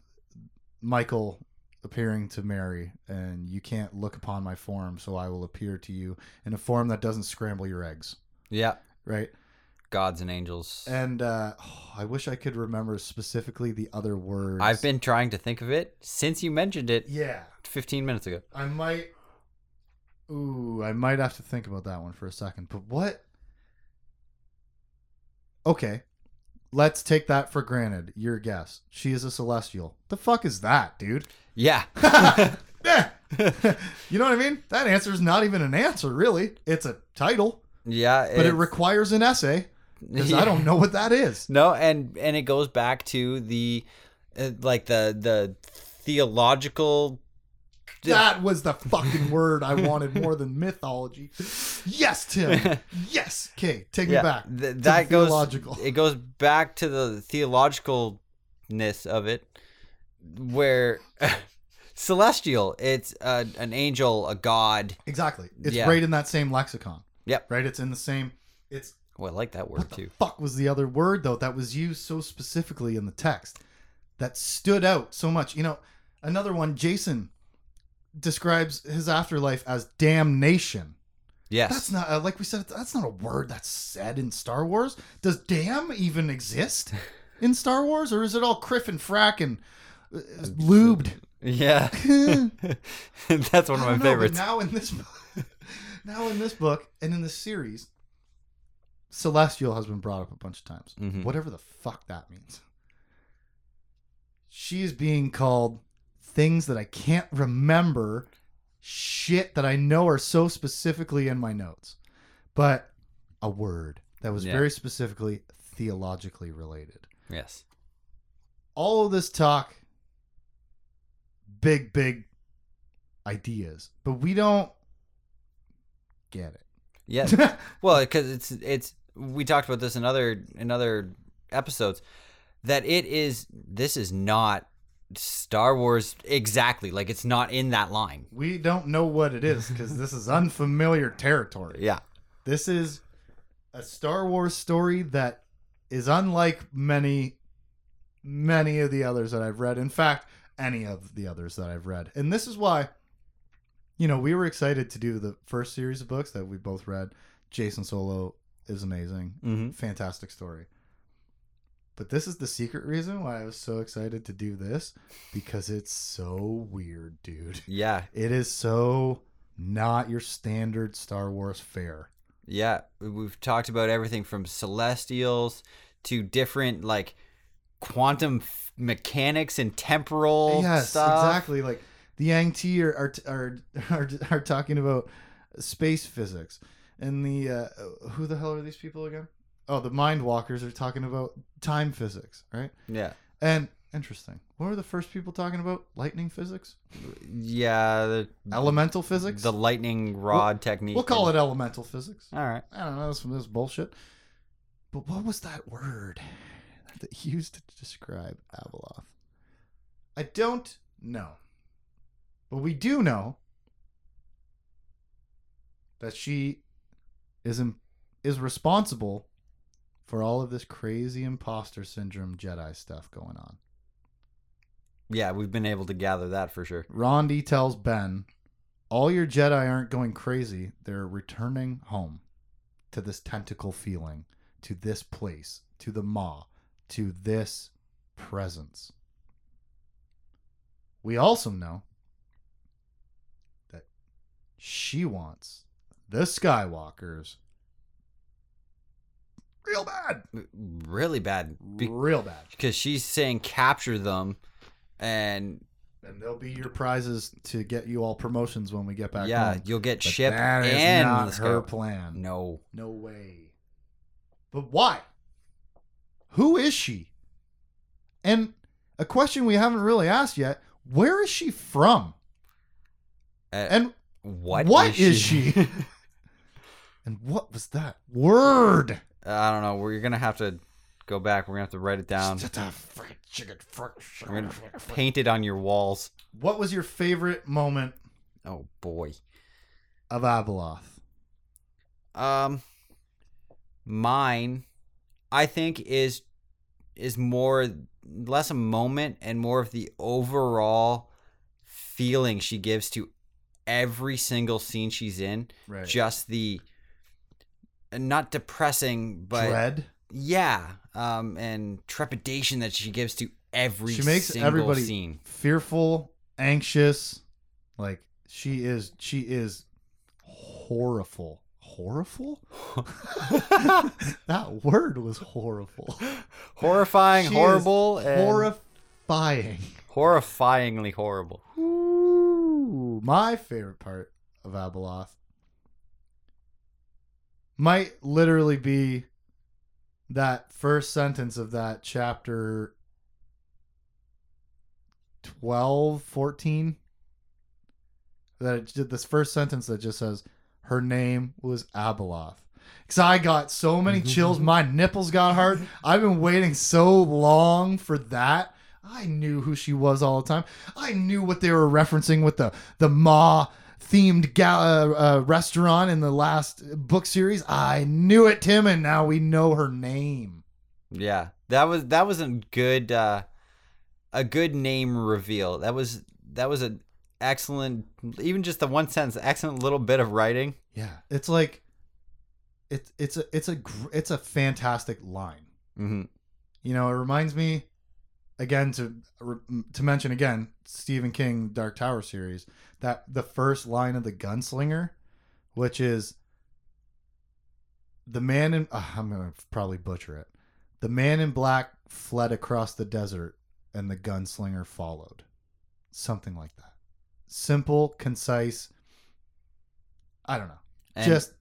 Michael appearing to Mary and you can't look upon my form so I will appear to you in a form that doesn't scramble your eggs. Yeah. Right gods and angels and uh oh, I wish I could remember specifically the other words i've been trying to think of it since you mentioned it yeah 15 minutes ago I might. Ooh, I might have to think about that one for a second. But what? Okay, let's take that for granted. Your guess. She is a celestial. The fuck is that, dude? yeah Yeah. you know what I mean? That answer is not even an answer, really. It's a title, yeah but it requires an essay because Yeah. I don't know what that is. No, and and it goes back to the uh, like the the theological That was the fucking word I wanted more than mythology. Yes, Tim. Yes. Okay, take me back. th- that goes theological. it goes back to the theologicalness of it where celestial it's uh, an angel a god Exactly. It's Yeah. right in that same lexicon. Yep. Right? It's in the same it's oh i like that word what the too fuck was the other word though that was used so specifically in the text that stood out so much. You know, another one, Jacen describes his afterlife as damnation. yes That's not uh, like we said that's not a word that's said in Star Wars. Does damn even exist in Star Wars or is it all kriff and frack and uh, lubed? yeah that's one of my know, favorites now in this now in this book and in the series, Celestial has been brought up a bunch of times. Mhm. Whatever the fuck that means. She is being called things that I can't remember, shit that I know are so specifically in my notes, but a word that was Yeah. very specifically theologically related. yes all of this talk, big, big ideas, but we don't get it. Yeah. well, because it's it's we talked about this in other in other episodes that it is this is not Star Wars exactly like it's not in that line. we don't know what it is because this is unfamiliar territory. Yeah. This is a Star Wars story that is unlike many, many of the others that I've read. In fact, any of the others that I've read. And this is why, you know, we were excited to do the first series of books that we both read. Jacen Solo is amazing. Mm-hmm. Fantastic story. But this is the secret reason why I was so excited to do this because it's so weird, dude. Yeah. It is so not your standard Star Wars fare. Yeah. We've talked about everything from celestials to different like quantum f- mechanics and temporal yes, stuff. exactly. Like the Aing-Tii are, are are are are talking about space physics, and the uh, who the hell are these people again? Oh, the Mind Walkers are talking about time physics, right? Yeah. And interesting. What were the first people talking about? Lightning physics, Yeah. The, elemental physics. the lightning rod technique. we'll call it elemental physics. All right. I don't know. This from this bullshit. But what was that word that he used to describe Abeloth? I don't know. But we do know that she is im- is responsible for all of this crazy imposter syndrome Jedi stuff going on. Yeah, we've been able to gather that for sure. Rondi tells Ben, "All your Jedi aren't going crazy. They're returning home to this tentacle feeling, to this place, to the Maw, to this presence." We also know that she wants the Skywalkers real bad, Really bad. Be- real bad, because she's saying capture them and and they'll be your prizes to get you all promotions when we get back yeah home. you'll get But ship that is and not her plan. no No way. But why? Who is she? And a question we haven't really asked yet: Where is she from? Uh, And what what is is she? and what was that word? i don't know. We're gonna have to go back. We're gonna have to write it down. Just a fried chicken fr- we're gonna paint it on your walls. What was your favorite moment oh boy. of Abeloth? um mine i think is is more less a moment and more of the overall feeling she gives to every single scene she's in. Right. just the not depressing but Dread. yeah um and trepidation that she gives to every She makes single everybody scene fearful, anxious. Like she is. She is horrible. Horrible. that word was horrible. horrifying She horrible and horrifying. horrifyingly horrible Ooh, my favorite part of Abeloth might literally be that first sentence of that chapter 12, 14. That it did this first sentence that just says, her name was Abeloth. Because I got so many mm-hmm. chills, my nipples got hard. I've been waiting so long for that. I knew who she was all the time. I knew what they were referencing with the the Ma themed ga- uh, uh, restaurant in the last book series. I knew it, Tim, and now we know her name. yeah that was that was a good uh a good name reveal that was that was an excellent even just the one sentence excellent little bit of writing Yeah, it's like it's it's a it's a it's a fantastic line. hmm You know, it reminds me again to to mention again Stephen King Dark Tower series that the first line of the Gunslinger, which is the man in uh, I'm gonna probably butcher it. The man in black fled across the desert, and the gunslinger followed. Something like that. Simple, concise. I don't know. and, just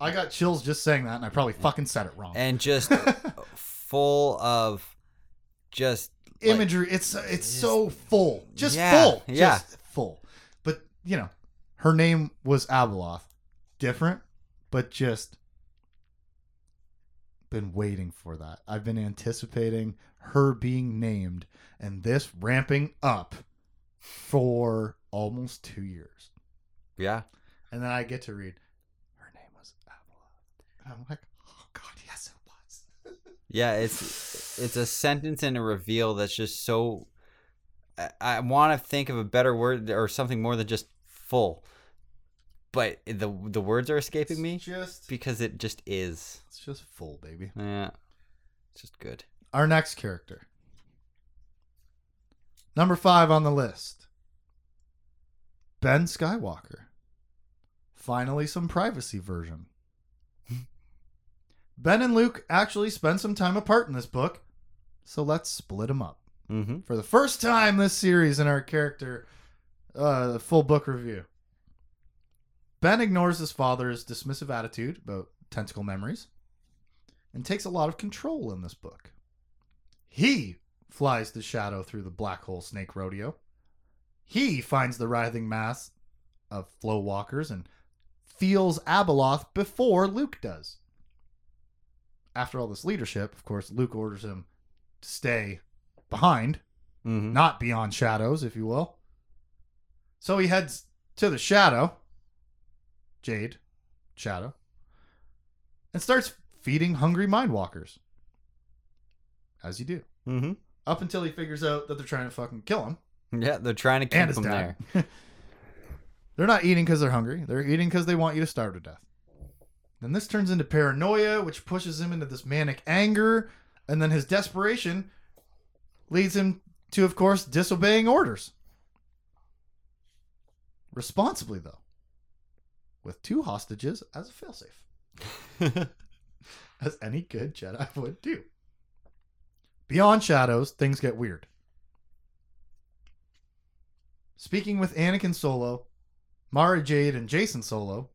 I got chills just saying that, and I probably fucking said it wrong. and just full of just imagery. it's it's so full, just Yeah, full, yeah. just full. You know, her name was Abeloth, different, but just been waiting for that. I've been anticipating her being named and this ramping up for almost two years, yeah. and then I get to read her name was Abeloth, and I'm like, oh god, yes, it was. Yeah, it's it's a sentence and a reveal that's just so. I, want to think of a better word or something more than just full, but the the words are escaping me just because it just is. it's just full, baby. Yeah, it's just good. Our next character. Number five on the list Ben Skywalker. Finally, some privacy version. ben and Luke actually spend some time apart in this book, so let's split them up. Mm-hmm. For the first time this series in our character uh, full book review. Ben ignores his father's dismissive attitude about tentacle memories and takes a lot of control in this book. He flies the shadow through the black hole snake rodeo. He finds the writhing mass of flow walkers and feels Abeloth before Luke does. After all this leadership, of course, Luke orders him to stay behind, Mm-hmm. not beyond shadows, if you will. So he heads to the shadow, Jade, shadow, and starts feeding hungry mindwalkers. As you do. Mm-hmm. Up until he figures out that they're trying to fucking kill him. Yeah, they're trying to keep him dad. there. they're not eating because they're hungry. They're eating because they want you to starve to death. Then this turns into paranoia, which pushes him into this manic anger, and then his desperation leads him to, of course, disobeying orders. Responsibly, though, with two hostages as a failsafe, as any good Jedi would do. Beyond shadows, things get weird. Speaking with Anakin Solo, Mara Jade, and Jacen Solo,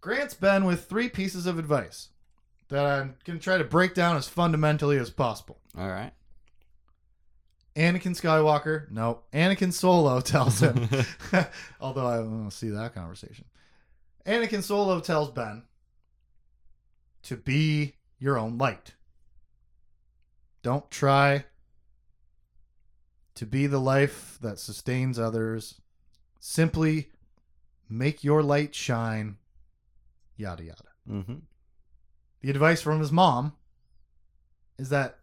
grants Ben with three pieces of advice that I'm going to try to break down as fundamentally as possible. All right. Anakin Skywalker, no, Anakin Solo tells him, although I don't see that conversation. Anakin Solo tells Ben to be your own light. Don't try to be the life that sustains others. Simply make your light shine, yada yada. Mm-hmm. The advice from his mom is that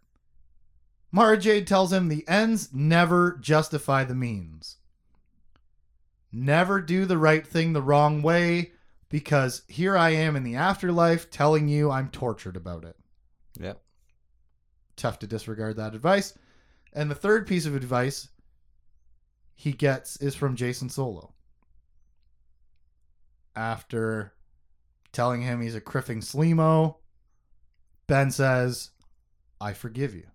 Mara Jade tells him the ends never justify the means. Never do the right thing the wrong way because here I am in the afterlife telling you I'm tortured about it. Yep. Tough to disregard that advice. And the third piece of advice he gets is from Jacen Solo. After telling him he's a kriffing slimo, Ben says, I forgive you.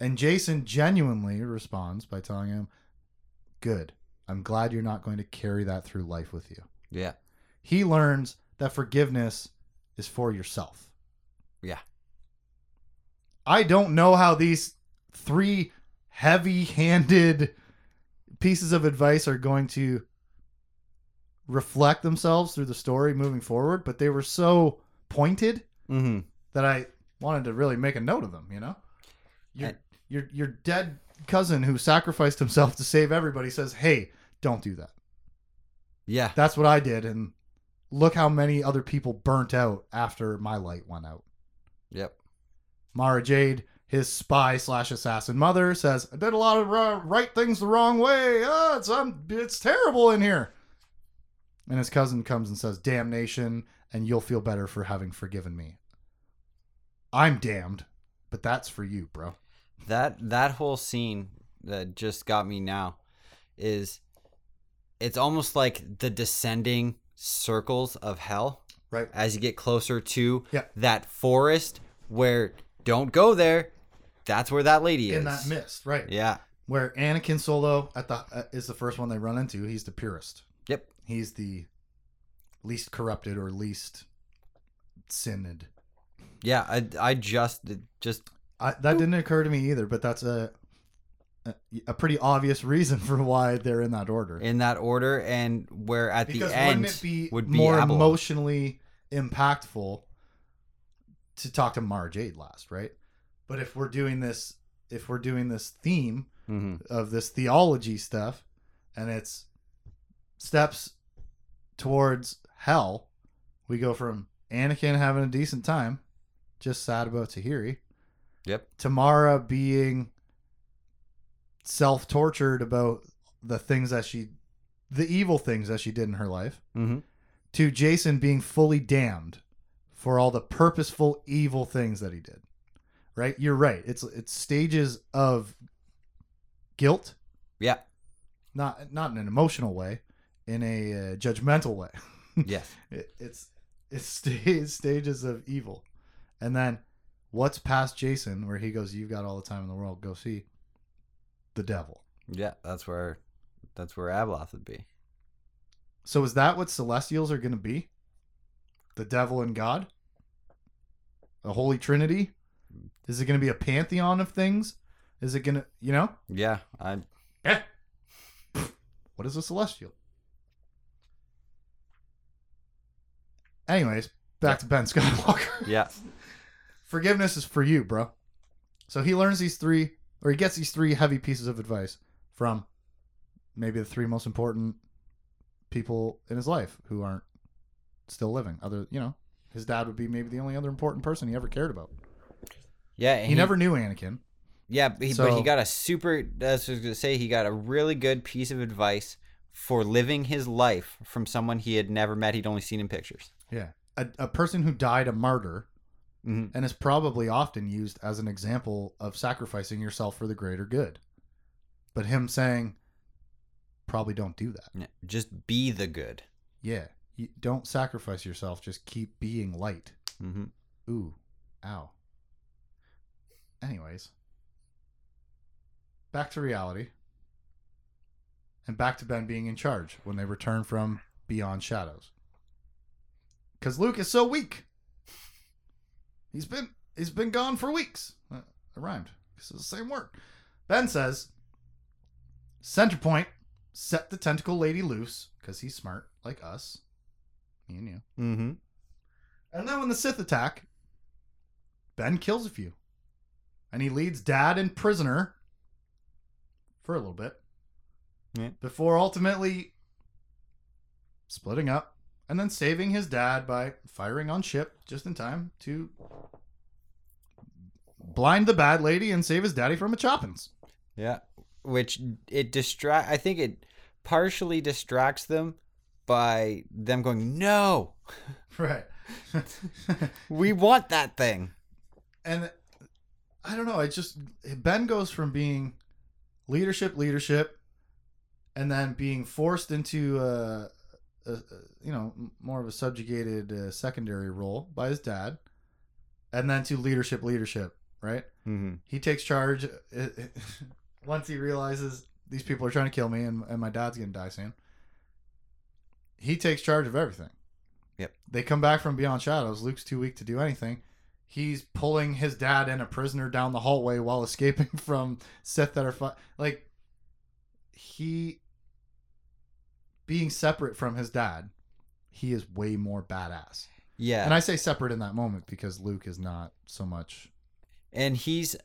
And Jacen genuinely responds by telling him, Good. I'm glad you're not going to carry that through life with you. Yeah. He learns that forgiveness is for yourself. Yeah. I don't know how these three heavy handed pieces of advice are going to reflect themselves through the story moving forward, but they were so pointed Mm-hmm. That I wanted to really make a note of them, you know? Your And- your your dead cousin who sacrificed himself to save everybody says, "Hey, don't do that." Yeah. That's what I did and look how many other people burnt out after my light went out. Yep. Mara Jade, his spy slash assassin mother, says, "I did a lot of right things the wrong way. Oh, it's um, it's terrible in here." And his cousin comes and says, "Damnation, and you'll feel better for having forgiven me." I'm damned, but that's for you, bro. That that whole scene that just got me now is it's almost like the descending circles of hell Right. as you get closer to Yeah. that forest where don't go there. That's where that lady is. In that mist, right? Yeah. Where Anakin Solo at the uh, is the first one they run into. He's the purest. Yep. He's the least corrupted or least sinned. Yeah, I I just just I, that didn't occur to me either, but that's a, a a pretty obvious reason for why they're in that order. in that order, and where at because the end it be, would be more emotionally impactful to talk to Mara Jade last, right? But if we're doing this, if we're doing this theme Mhm. of this theology stuff, and it's steps towards hell, we go from Anakin having a decent time, just sad about Tahiri, Yep. to Mara being self tortured about the things that she, the evil things that she did in her life, Mm-hmm. to Jacen being fully damned for all the purposeful evil things that he did. Right? You're right. It's it's stages of guilt, Yeah. not not in an emotional way, in a uh, judgmental way. Yes. It, it's it's sta- stages of evil, and then what's past Jacen, where he goes, "You've got all the time in the world. Go see the devil." Yeah. That's where. That's where Abeloth would be. So is that what Celestials are going to be? The devil and God? A holy trinity? Is it going to be a pantheon of things? Is it going to, you know? Yeah. I. Yeah. What is a celestial? Anyways, back to Ben Skywalker. Yeah. Forgiveness is for you, bro. So he learns these three, or he gets these three heavy pieces of advice from maybe the three most important people in his life who aren't still living. Other, you know, his dad would be maybe the only other important person he ever cared about. Yeah. and He, never knew Anakin. Yeah, but he, but he got a super. That's what I was gonna say. He got a really good piece of advice for living his life from someone he had never met. He'd only seen in pictures. Yeah. A, a person who died a martyr Mm-hmm. and is probably often used as an example of sacrificing yourself for the greater good. But him saying, probably don't do that. Just be the good. Yeah. You don't sacrifice yourself. Just keep being light. Mm-hmm. Ooh. Ow. Anyways. Back to reality. And back to Ben being in charge when they return from Beyond Shadows. Because Luke is so weak. He's been he's been gone for weeks. Uh, it rhymed. This is the same word. Ben says, Center point, set the tentacle lady loose, because he's smart, like us. Me and you. Mm-hmm. And then when the Sith attack, Ben kills a few. And he leads Dad and Prisoner for a little bit. Yeah. Before ultimately splitting up and then saving his dad by firing on ship just in time to blind the bad lady and save his daddy from a choppins. Yeah, which it distract. I think it partially distracts them by them going, "No, Right. we want that thing." and I don't know. I just Ben goes from being leadership, leadership, and then being forced into a, a, you know more of a subjugated uh, secondary role by his dad, and then to leadership, leadership. Right? Mm-hmm. He takes charge uh, once he realizes these people are trying to kill me, and, and my dad's gonna die soon. He takes charge of everything. Yep. They come back from Beyond Shadows. Luke's too weak to do anything he's pulling his dad and a prisoner down the hallway while escaping from Sith that are fi- like he being separate from his dad. He is way more badass, Yeah, and I say separate in that moment because Luke is not so much and he's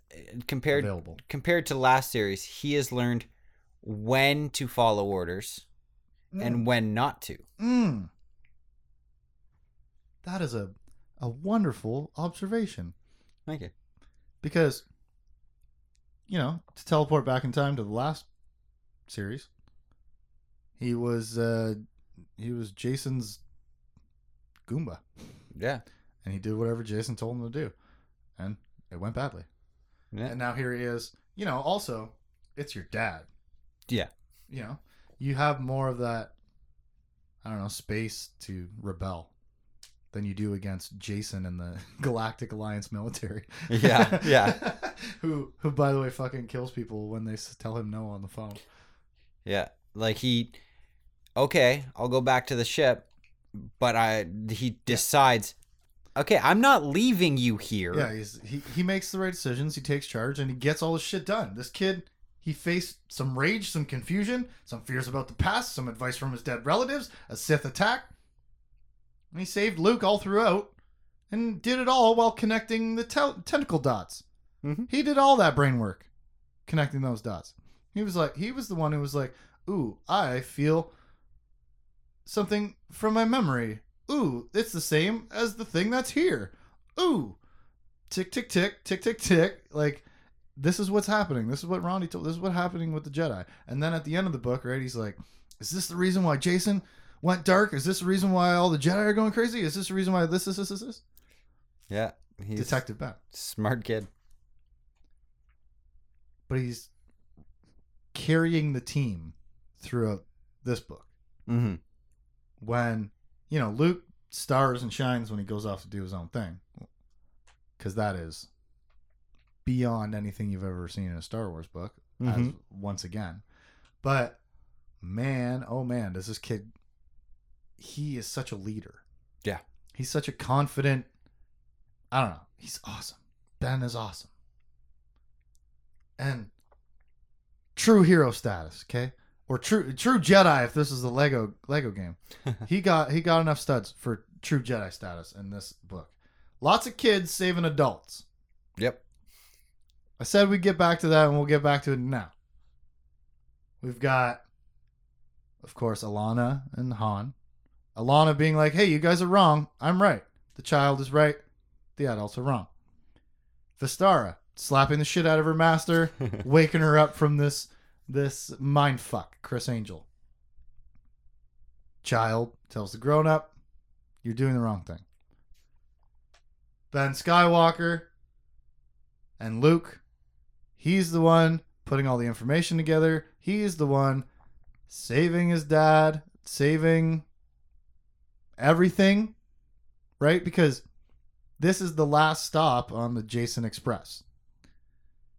compared available. compared to last series. He has learned when to follow orders and when not to. Mm. That is a a wonderful observation Thank you. because you know to teleport back in time to the last series, he was uh he was Jacen's Goomba, Yeah, and he did whatever Jacen told him to do, and it went badly. yeah, And now here he is. You know, also it's your dad. yeah. You know, you have more of that. I don't know space to rebel than you do against Jacen and the Galactic Alliance military. Yeah, yeah. who, who, by the way, fucking kills people when they tell him no on the phone. Yeah, like he, okay, I'll go back to the ship, but I he decides okay, I'm not leaving you here. Yeah, he's he, he makes the right decisions. He takes charge and he gets all his shit done. This kid, he faced some rage, some confusion, some fears about the past, some advice from his dead relatives, a Sith attack. And he saved Luke all throughout and did it all while connecting the tel- tentacle dots. Mhm. He did all that brain work, connecting those dots. He was like, he was the one who was like, "Ooh, I feel something from my memory. Ooh, it's the same as the thing that's here. Ooh, tick tick tick tick tick tick. Like this is what's happening. This is what Ronnie told. This is what's happening with the Jedi. And then at the end of the book, right, he's like, "Is this the reason why Jacen went dark? Is this the reason why all the Jedi are going crazy? Is this the reason why this, this, this, this, this?" Yeah. He's Detective Ben, smart kid. but he's carrying the team throughout this book. Mm-hmm. When you know Luke stars and shines when he goes off to do his own thing, because that is beyond anything you've ever seen in a Star Wars book. As Mhm. once again, but man, oh man, does this kid? He is such a leader. Yeah. he's such a confident. I don't know. He's awesome. Ben is awesome, and true hero status. Okay, or true true Jedi if this is the Lego Lego game. he got he got enough studs for true Jedi status in this book. Lots of kids saving adults. Yep. I said we'd get back to that, and we'll get back to it now. We've got, of course, Allana and Han. Allana being like, "Hey, you guys are wrong. I'm right. The child is right. The adults are wrong." Vestara slapping the shit out of her master, waking her up from this this mind fuck, Criss Angel. Child tells the grown up, "You're doing the wrong thing." Ben Skywalker and Luke, he's the one putting all the information together. He's the one saving his dad, saving everything, right? Because this is the last stop on the Jacen Express.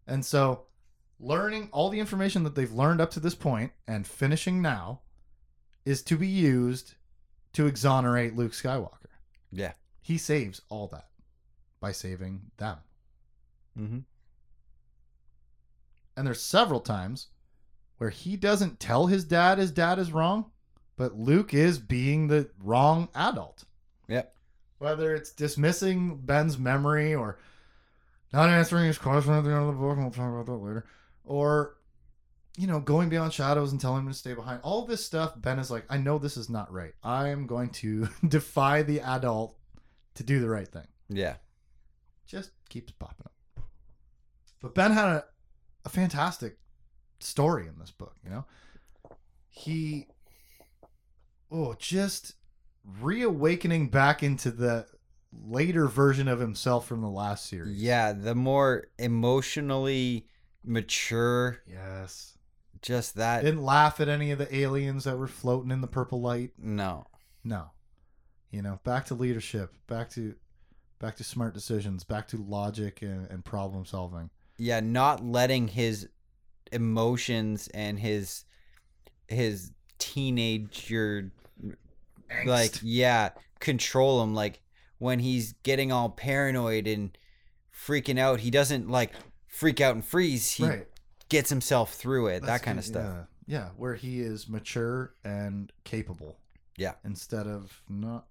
And so, learning all the information that they've learned up to this point and finishing now is to be used to exonerate Luke Skywalker. Yeah. He saves all that by saving them. Mm-hmm. And there's several times where he doesn't tell his dad his dad is wrong, but Luke is being the wrong adult. Yep. Whether it's dismissing Ben's memory or not answering his question at the end of the book, and we'll talk about that later, or you know, going beyond shadows and telling him to stay behind. All this stuff, Ben is like, I know this is not right. I am going to defy the adult to do the right thing. Yeah. Just keeps popping up. But Ben had a, a fantastic story in this book, you know? He oh, just reawakening back into the later version of himself from the last series. Yeah. The more emotionally mature, Yes. just that. Didn't laugh at any of the aliens that were floating in the purple light. no. No. You know, back to leadership, back to back to smart decisions, back to logic and, and problem solving. Yeah. Not letting his emotions and his his teenager like yeah control him like when he's getting all paranoid and freaking out he doesn't like freak out and freeze he right. gets himself through it that That's kind of stuff Yeah. yeah, where he is mature and capable. Yeah. Instead of not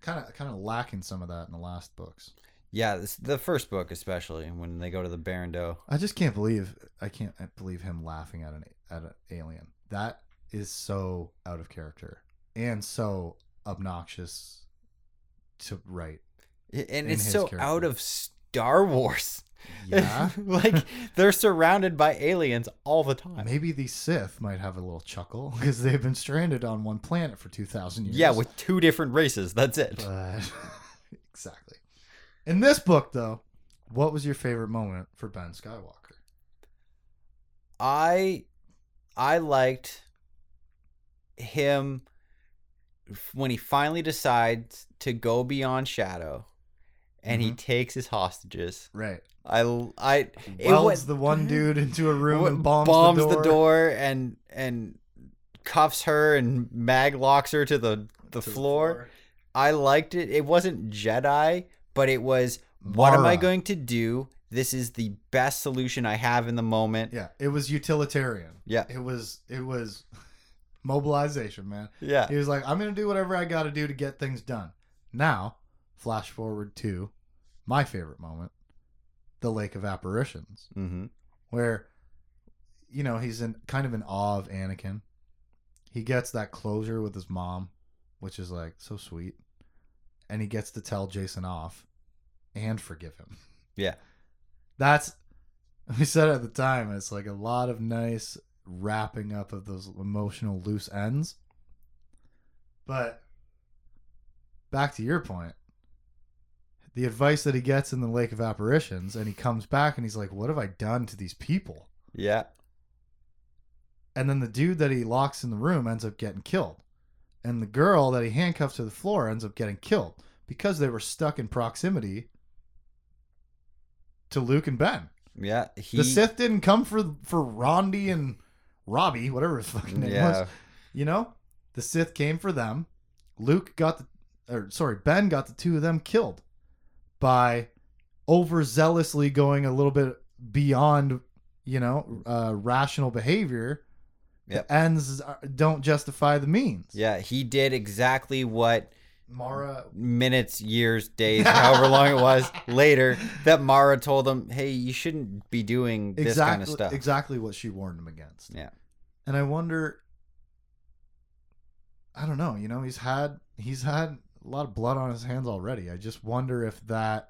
kind of kind of lacking some of that in the last books. yeah this, the first book especially when they go to the barando I just can't believe I can't believe him laughing at an at an alien. That is so out of character and so obnoxious to write. and it's so character. out of star wars Yeah. like they're surrounded by aliens all the time Maybe the Sith might have a little chuckle because they've been stranded on one planet for 2000 years. yeah with two different races that's it But exactly. In this book, though, what was your favorite moment for Ben Skywalker? I I liked him when he finally decides to go beyond Shadow and he Mhm. takes his hostages. Right. I I it Welds was the one dude into a room and bombs, the, door. and and cuffs her and mag locks her to the the to floor. I liked it. It wasn't Jedi, but it was what am I going to do? This is the best solution I have in the moment. Yeah, it was utilitarian. Yeah. It was it was mobilization, man. Yeah. He was like, I'm gonna do whatever I gotta do to get things done. Now, flash forward to my favorite moment, the Lake of Apparitions, Mm-hmm. where you know, he's in kind of in awe of Anakin. He gets that closure with his mom, which is like so sweet. And he gets to tell Jacen off and forgive him. Yeah. That's we said at the time, it's like a lot of nice wrapping up of those emotional loose ends. But back to your point, the advice that he gets in the Lake of Apparitions, and he comes back and he's like, What have I done to these people? Yeah. And then the dude that he locks in the room ends up getting killed. And the girl that he handcuffs to the floor ends up getting killed because they were stuck in proximity to Luke and Ben. Yeah. He, the Sith didn't come for for Rondi and Robbie, whatever his fucking name yeah. was. You know, the Sith came for them. Luke got the, or sorry, Ben got the two of them killed by overzealously going a little bit beyond, you know, uh, rational behavior. Yep. The ends don't justify the means. Yeah. He did exactly what Mara. minutes, years, days, however long it was later that Mara told him, "Hey, you shouldn't be doing this Exactly, kind of stuff." exactly what she warned him against. Yeah. And I wonder I don't know, you know, he's had he's had a lot of blood on his hands already. I just wonder if that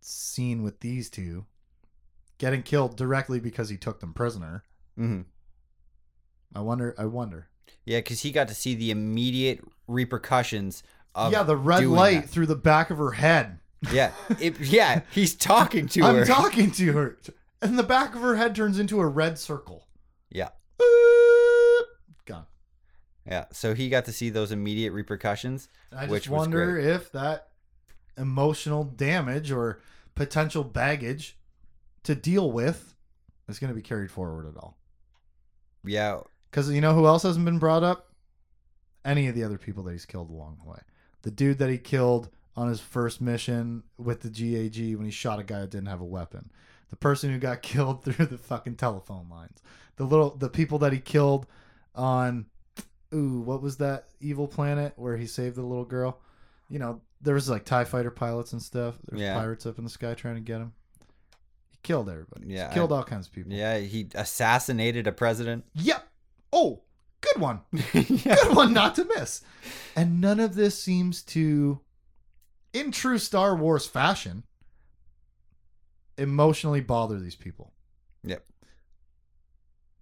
scene with these two getting killed directly because he took them prisoner. hmm I wonder I wonder. Yeah, because he got to see the immediate repercussions of yeah, the red light that. through the back of her head. Yeah, it, yeah, he's talking to I'm her. talking to her. And the back of her head turns into a red circle. Yeah. Boop. Yeah, so he got to see those immediate repercussions. And I just wonder if that emotional damage or potential baggage to deal with is going to be carried forward at all. Yeah, Because you know who else hasn't been brought up? Any of the other people that he's killed along the way. The dude that he killed on his first mission with the GAG when he shot a guy that didn't have a weapon. The person who got killed through the fucking telephone lines. The little the people that he killed on ooh, what was that evil planet where he saved the little girl? You know, there was like TIE fighter pilots and stuff. There's Yeah. pirates up in the sky trying to get him. He killed everybody. Yeah, He killed all kinds of people. yeah, he assassinated a president. Yep. Oh, good one. yeah. good one not to miss. And none of this seems to, in true Star Wars fashion, emotionally bother these people. Yep.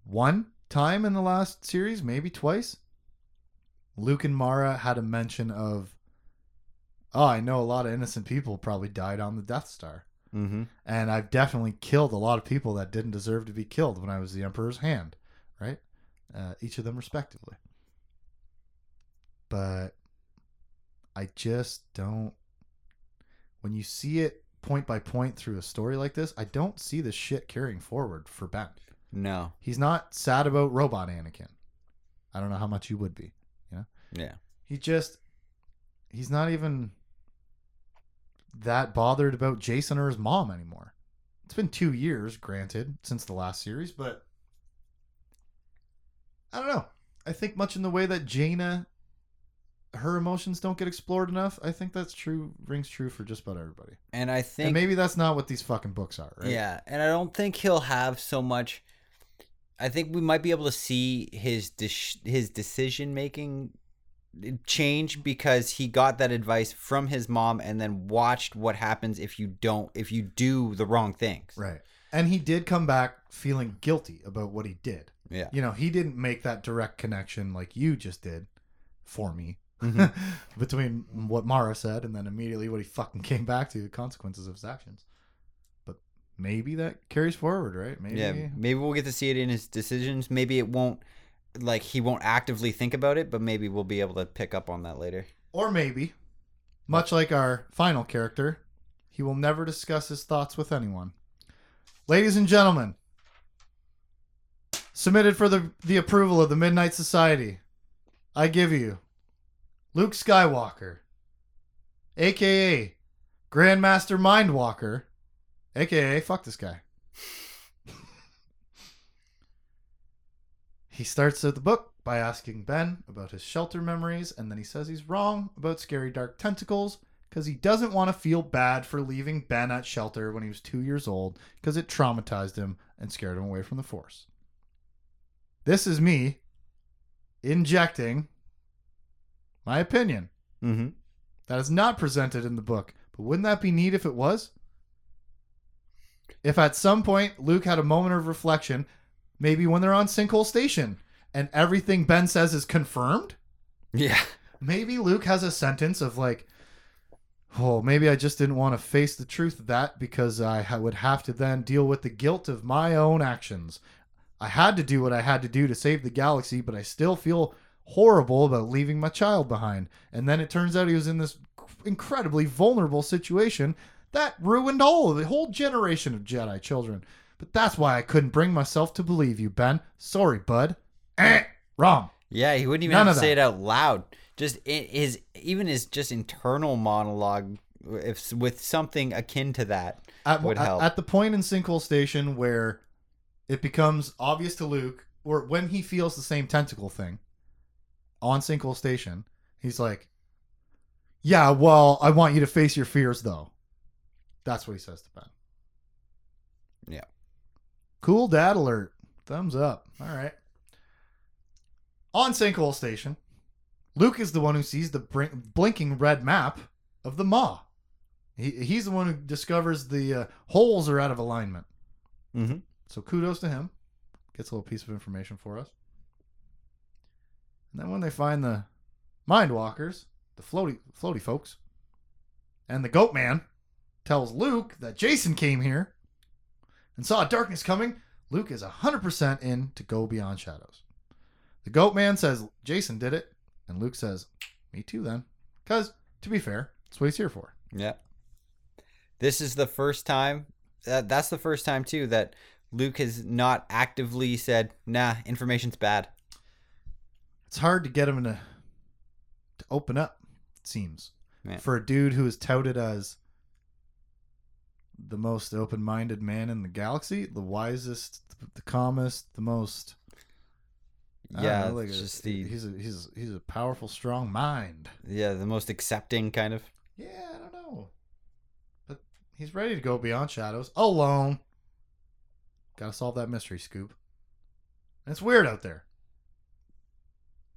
One time in the last series, maybe twice, Luke and Mara had a mention of, oh, I know a lot of innocent people probably died on the Death Star. Mm-hmm. And I've definitely killed a lot of people that didn't deserve to be killed when I was the Emperor's hand, right? Uh, each of them respectively. But I just don't. When you see it point by point through a story like this, I don't see the shit carrying forward for Ben. No. He's not sad about robot Anakin. I don't know how much you would be. Yeah. He just. He's not even that bothered about Jacen or his mom anymore. It's been two years, granted, since the last series, but I don't know. I think much in the way that Jaina, her emotions don't get explored enough. I think that's true, rings true for just about everybody. And I think and maybe that's not what these fucking books are, right? Yeah, and I don't think he'll have so much. I think we might be able to see his his decision making change because he got that advice from his mom and then watched what happens if you don't if you do the wrong things. Right. And he did come back feeling guilty about what he did. Yeah. You know, he didn't make that direct connection like you just did for me Mhm. between what Mara said and then immediately what he fucking came back to the consequences of his actions. But maybe that carries forward, right? Maybe Yeah, maybe we'll get to see it in his decisions. Maybe it won't like he won't actively think about it, but maybe we'll be able to pick up on that later. or maybe much like our final character, he will never discuss his thoughts with anyone. Ladies and gentlemen, submitted for the the approval of the Midnight Society. I give you Luke Skywalker, aka Grandmaster Mindwalker, aka fuck this guy. He starts out the book by asking Ben about his shelter memories, and then he says he's wrong about scary dark tentacles because he doesn't want to feel bad for leaving Ben at shelter when he was two years old because it traumatized him and scared him away from the Force. This is me injecting my opinion. Mm-hmm. That is not presented in the book. But wouldn't that be neat if it was? If at some point Luke had a moment of reflection, maybe when they're on Sinkhole Station and everything Ben says is confirmed, Yeah. maybe Luke has a sentence of like, oh, maybe I just didn't want to face the truth of that because I would have to then deal with the guilt of my own actions. I had to do what I had to do to save the galaxy, but I still feel horrible about leaving my child behind. And then it turns out he was in this incredibly vulnerable situation that ruined all of the whole generation of Jedi children. But that's why I couldn't bring myself to believe you, Ben. Sorry, bud. Eh, wrong. Yeah, he wouldn't even None have to say that. it out loud. Just his even his just internal monologue, if with something akin to that. at, would at- help. at the point in Sinkhole Station where it becomes obvious to Luke, or when he feels the same tentacle thing on Sinkhole Station, he's like, "Yeah, well, I want you to face your fears, though." That's what he says to Ben. Cool dad alert. Thumbs up. All right. On Sinkhole Station, Luke is the one who sees the brin- blinking red map of the Maw. He, he's the one who discovers the uh, holes are out of alignment. Mm-hmm. So kudos to him. Gets a little piece of information for us. And then when they find the Mindwalkers, the floaty floaty folks, and the Goat Man tells Luke that Jacen came here and saw darkness coming, Luke is 100% in to go beyond shadows. The Goat Man says Jacen did it, and Luke says, Me too then. Because, to be fair, that's what he's here for. Yeah. This is the first time. Uh, that's the first time too that Luke has not actively said, "Nah, information's bad." it's hard to get him to to open up. It seems Yeah. for a dude who is touted as the most open-minded man in the galaxy, the wisest, the calmest, the most. Yeah, know, like it's a- just the he's a he's a, he's a powerful, strong mind. yeah the most accepting kind of. Yeah, I don't know, but he's ready to go beyond shadows alone. Got to solve that mystery, Scoop. And it's weird out there.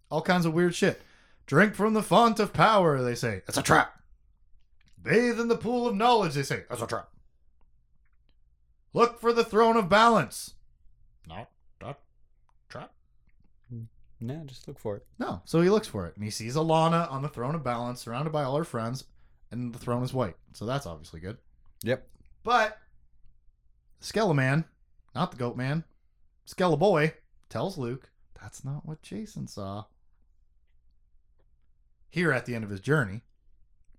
All kinds of weird shit. Drink from the font of power, they say. It's a trap. Bathe in the pool of knowledge, they say. It's a trap. Look for the throne of balance. Not that trap. No, just look for it. No. So he looks for it, and he sees Allana on the throne of balance, surrounded by all her friends, and the throne is white. So that's obviously good. Yep. But Skeleman, not the Goat Man, Skelleboy tells Luke that's not what Jacen saw. Here at the end of his journey,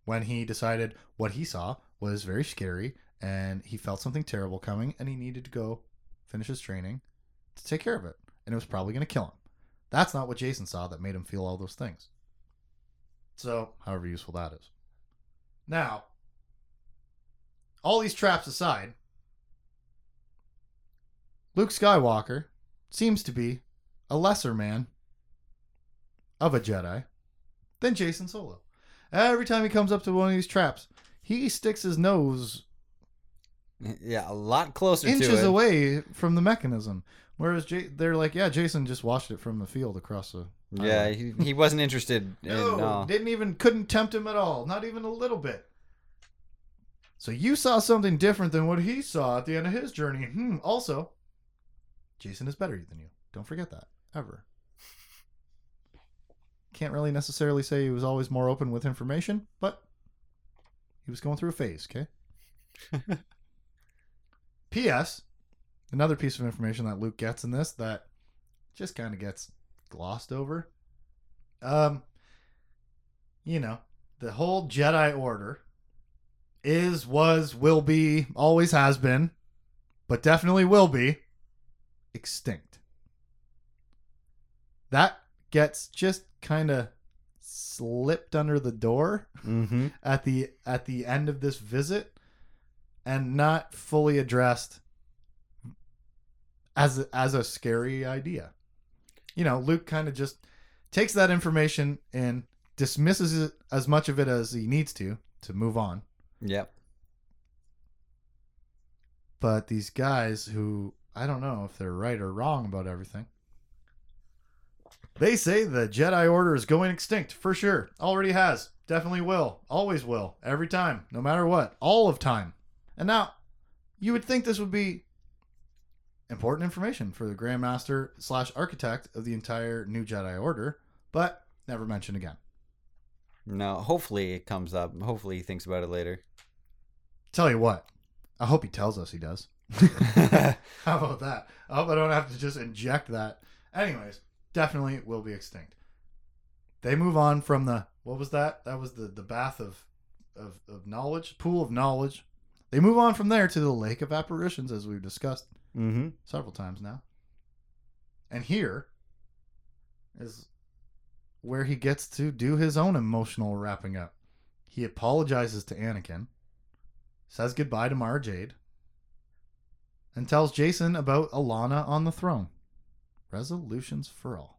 when he decided what he saw was very scary and he felt something terrible coming and he needed to go finish his training to take care of it. And it was probably going to kill him. That's not what Jacen saw that made him feel all those things. So, however useful that is. Now, all these traps aside, Luke Skywalker seems to be a lesser man of a Jedi than Jacen Solo. Every time he comes up to one of these traps, he sticks his nose Yeah, a lot closer inches away from the mechanism. Whereas J- they're like, yeah, Jacen just watched it from the field across the. Yeah, he, he wasn't interested. In, No, uh, didn't even couldn't tempt him at all, not even a little bit. So you saw something different than what he saw at the end of his journey. Hmm. Also, Jacen is better than you. Don't forget that ever. Can't really necessarily say he was always more open with information, but he was going through a phase. Okay. P.S. Another piece of information that Luke gets in this that just kind of gets glossed over. Um, you know, the whole Jedi Order is, was, will be, always has been, but definitely will be extinct. That gets just kind of slipped under the door Mm-hmm. at the at the end of this visit and not fully addressed as a, as a scary idea. You know, Luke kind of just takes that information and dismisses it, as much of it as he needs to to move on. Yep. But these guys who I don't know if they're right or wrong about everything. They say the Jedi Order is going extinct for sure. Already has. Definitely will. Always will. Every time. No matter what. All of time. And now, you would think this would be important information for the Grandmaster slash architect of the entire new Jedi Order, but never mentioned again. No. Hopefully it comes up. Hopefully he thinks about it later. Tell you what, I hope he tells us he does. How about that? I hope I don't have to just inject that. Anyways, definitely will be extinct. They move on from the what was that? That was the the bath of of, of knowledge, pool of knowledge. They move on from there to the lake of apparitions, as we've discussed mm-hmm. several times now. And here is where he gets to do his own emotional wrapping up. He apologizes to Anakin, says goodbye to Mara Jade, and tells Jacen about Allana on the throne. Resolutions for all.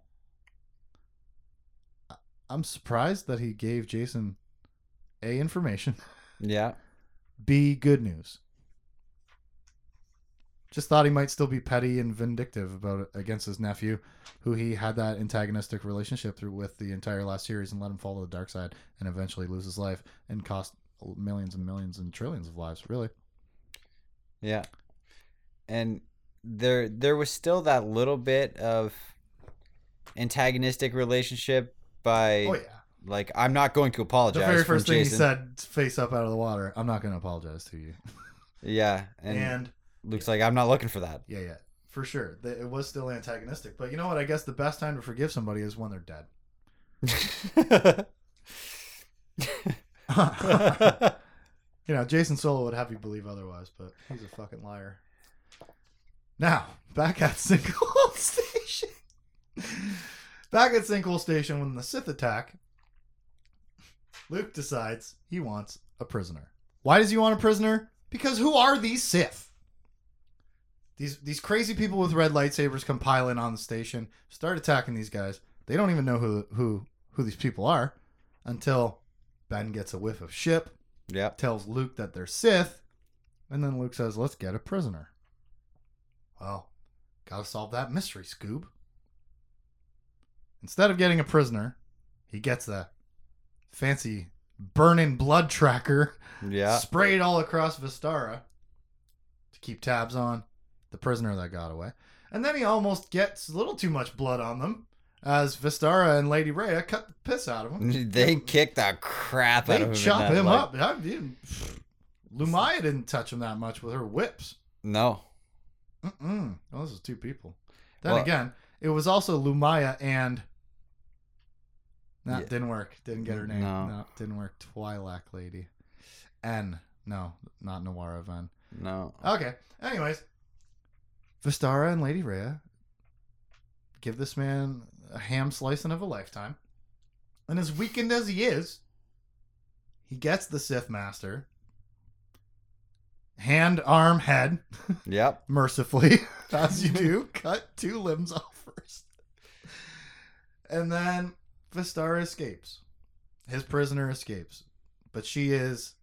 I'm surprised that he gave Jacen A information, Yeah. B good news. Just thought he might still be petty and vindictive about it against his nephew, who he had that antagonistic relationship through with the entire last series, and let him fall to the dark side and eventually lose his life and cost millions and millions and trillions of lives. Really, Yeah. And there there was still that little bit of antagonistic relationship by oh yeah. Like I'm not going to apologize. The very first thing Jacen. he said, face up out of the water. I'm not going to apologize to you. Yeah, and, and Luke's like I'm not looking for that. Yeah, yeah, for sure. It was still antagonistic, but you know what? I guess the best time to forgive somebody is when they're dead. you know, Jacen Solo would have you believe otherwise, but he's a fucking liar. Now, back at Sinkhole Station. back at Sinkhole Station, when the Sith attack, Luke decides he wants a prisoner. Why does he want a prisoner? Because who are these Sith? These these crazy people with red lightsabers come piling on the station, start attacking these guys. They don't even know who who who these people are until Ben gets a whiff of ship, yep. tells Luke that they're Sith, and then Luke says, "Let's get a prisoner." Well, gotta solve that mystery, Scoob. Instead of getting a prisoner, he gets a fancy burning blood tracker Yeah. sprayed all across Vestara to keep tabs on the prisoner that got away. And then he almost gets a little too much blood on them as Vestara and Lady Rhea cut the piss out of him. They kick the crap out of him. They chop him up. I didn't, Lumiya didn't touch him that much with her whips. No. Mm-mm. Well, this is two people. Then Well- again, it was also Lumiya and. That Yeah. didn't work. Didn't get her name. No. no didn't work. Twi'lek lady. N. No, not Nawara Ven. No. Okay. Anyways, Vestara and Lady Rhea give this man a ham slicing of a lifetime. And as weakened as he is, he gets the Sith Master. Hand, arm, head, Yep. mercifully, as you do. Cut two limbs off first. And then Vestara escapes. His prisoner escapes. But she is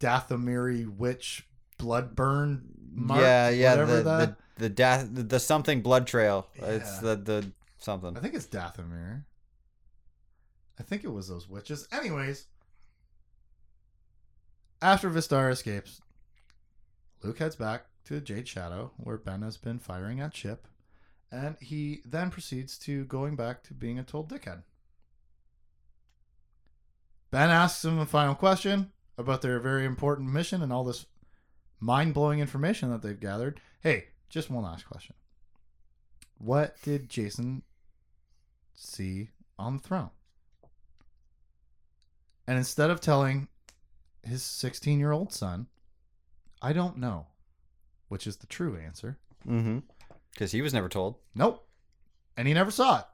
Dathomiri witch bloodburn mark, yeah, yeah. The, the the death the, something blood trail. It's the the something. I think it's Dathomir. I think it was those witches. Anyways, after Vestara escapes, Luke heads back to Jade Shadow, where Ben has been firing at Chip, and he then proceeds to going back to being a total dickhead. Ben asks him a final question about their very important mission and all this mind blowing information that they've gathered. Hey, just one last question. What did Jacen see on the throne? And instead of telling his 16 year old son, I don't know, which is the true answer. Mm-hmm. Because he was never told. Nope. And he never saw it.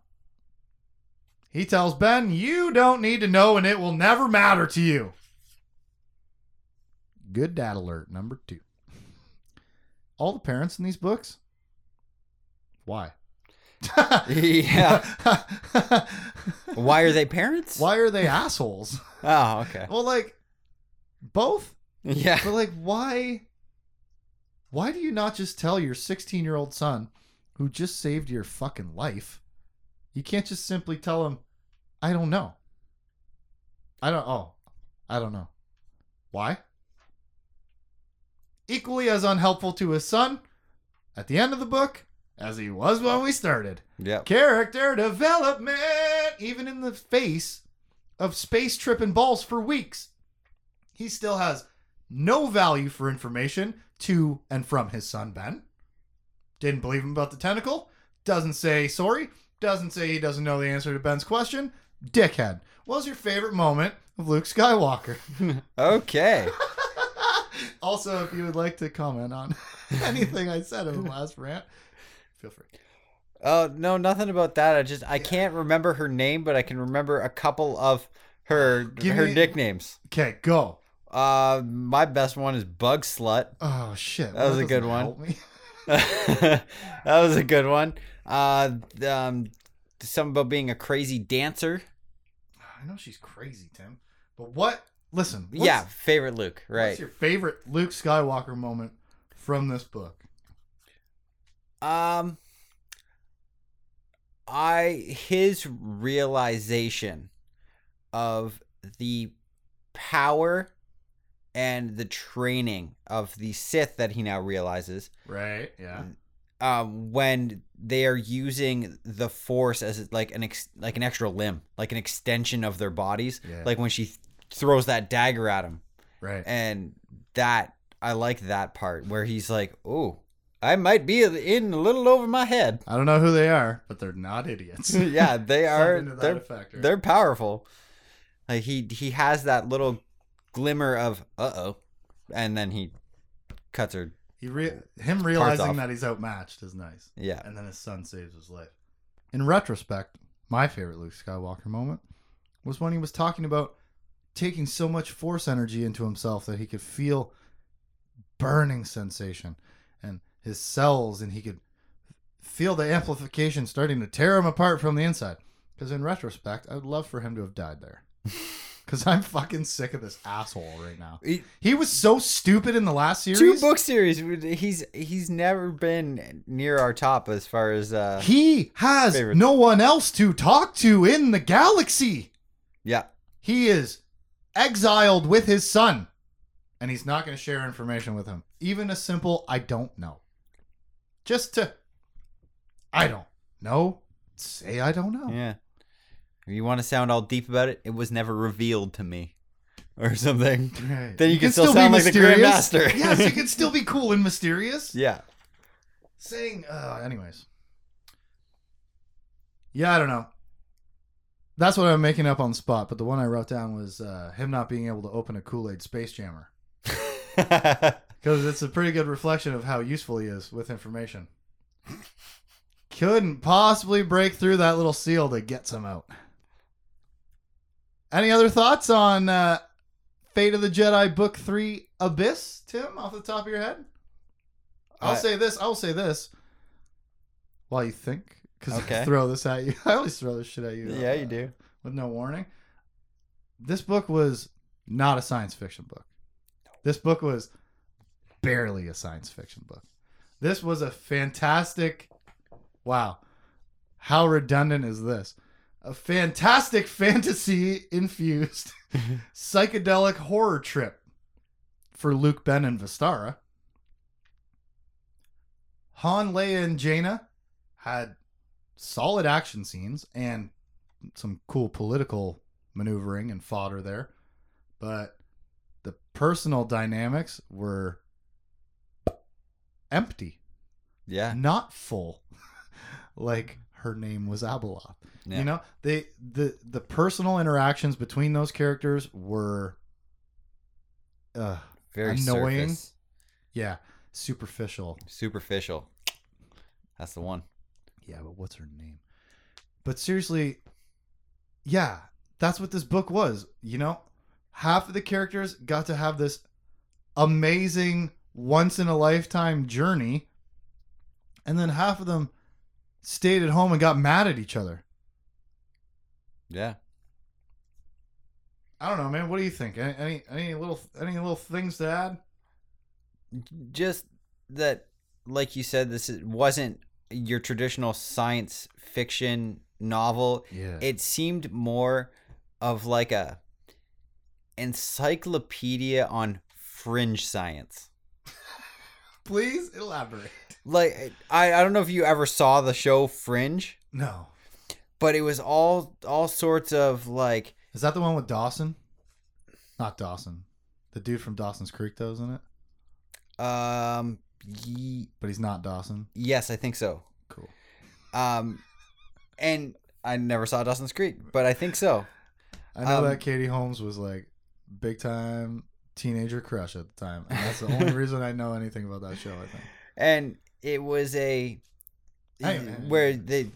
He tells Ben, You don't need to know and it will never matter to you. Good dad alert number two. All the parents in these books? Why? yeah. Why are they parents? Why are they assholes? Oh, okay. well, like, both. Yeah. But, like, why? Why do you not just tell your 16 year old son who just saved your fucking life? You can't just simply tell him, I don't know. I don't, oh, I don't know. Why? Equally as unhelpful to his son at the end of the book as he was when we started. Yep. Character development, even in the face of space tripping balls for weeks. He still has no value for information to and from his son Ben. Didn't believe him about the tentacle. Doesn't say sorry. Doesn't say he doesn't know the answer to Ben's question. Dickhead. What was your favorite moment of Luke Skywalker? Okay. also, if you would like to comment on anything I said in the last rant, feel free. Oh no, nothing about that. I just I can't remember her name, but I can remember a couple of her Give her me- nicknames. Okay, go. Uh, my best one is Bug Slut. Oh shit, That was a good one. that was a good one. Uh, um, something about being a crazy dancer. I know she's crazy, Tim. But what? Listen. yeah, favorite Luke. Right. What's your favorite Luke Skywalker moment from this book? Um, I his realization of the power and the training of the Sith that he now realizes Right. Yeah. um, when they are using the Force as like an ex- like an extra limb, like an extension of their bodies. Yeah. Like when she throws that dagger at him, Right. and that I like that part where he's like, "Oh, I might be in a little over my head." I don't know who they are, but they're not idiots. yeah, they are. They're effect, right? they're powerful. Like he he has that little glimmer of uh oh, and then he cuts her. He re- him realizing that he's outmatched is nice, Yeah, and then his son saves his life. In retrospect, my favorite Luke Skywalker moment was when he was talking about taking so much force energy into himself that he could feel burning sensation and his cells and he could feel the amplification starting to tear him apart from the inside because in retrospect i would love for him to have died there because i'm fucking sick of this asshole right now. He- he was so stupid in the last series. two book series. He's he's never been near our top as far as uh he has Favorites. no one else to talk to in the galaxy. Yeah. He is exiled with his son and he's not going to share information with him. Even a simple i don't know. Just to i don't know. Say i don't know. Yeah. If you want to sound all deep about it, it was never revealed to me, or something. Right. Then you can still sound like the Grand Master. yes you can still be cool and mysterious Yeah. saying uh anyways yeah i don't know that's what i'm making up on the spot but the one i wrote down was uh him not being able to open a kool-aid space jammer because it's a pretty good reflection of how useful he is with information couldn't possibly break through that little seal to get some out any other thoughts on uh fate of the jedi book 3 abyss tim off the top of your head I'll I- say this. I'll say this. While you think, because I Okay. throw this at you. I always throw this shit at you. yeah, uh, you do. With no warning. This book was not a science fiction book. This book was barely a science fiction book. This was a fantastic. Wow, how redundant is this? A fantastic fantasy infused psychedelic horror trip for Luke, Ben, and Vestara. Han, Leia, and Jaina had solid action scenes and some cool political maneuvering and fodder there. But the personal dynamics were empty, Yeah. not full. like her name was Abeloth. Yeah. You know, they the the personal interactions between those characters were uh Very annoying. surface. yeah, superficial. Superficial. That's the one. Yeah, but what's her name? But seriously, yeah, that's what this book was. You know, half of the characters got to have this amazing once in a lifetime journey, and then half of them stayed at home and got mad at each other. Yeah. I don't know, man. What do you think? Any any, any little any little things to add? Just that, like you said, this wasn't your traditional science fiction novel. Yeah. It seemed more of like a encyclopedia on fringe science. Please elaborate. Like I, I don't know if you ever saw the show Fringe, No. but it was all all sorts of like Is that the one with Dawson? Not Dawson. The dude from Dawson's Creek, though, isn't it? um ye- But he's not Dawson. yes, I think so. Cool. Um and I never saw Dawson's Creek, but I think so. I know Um, that Katie Holmes was like big time teenager crush at the time. And that's the only reason I know anything about that show, I think. And it was a Hey, where the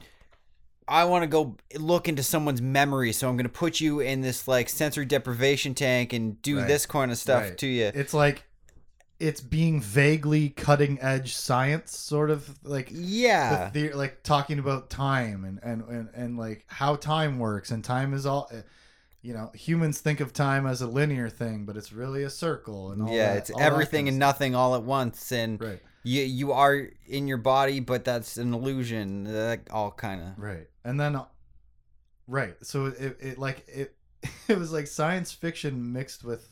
I want to go look into someone's memory, so I'm going to put you in this like sensory deprivation tank and do Right. this kind of stuff Right. to you. It's like it's being vaguely cutting edge science, sort of like Yeah. the, like talking about time and, and and and like how time works and time is all uh, you know humans think of time as a linear thing but it's really a circle and all yeah, that- it's all everything and nothing all at once and right you you are in your body but that's an illusion that all kind of right and then uh, right so it, it like it it was like science fiction mixed with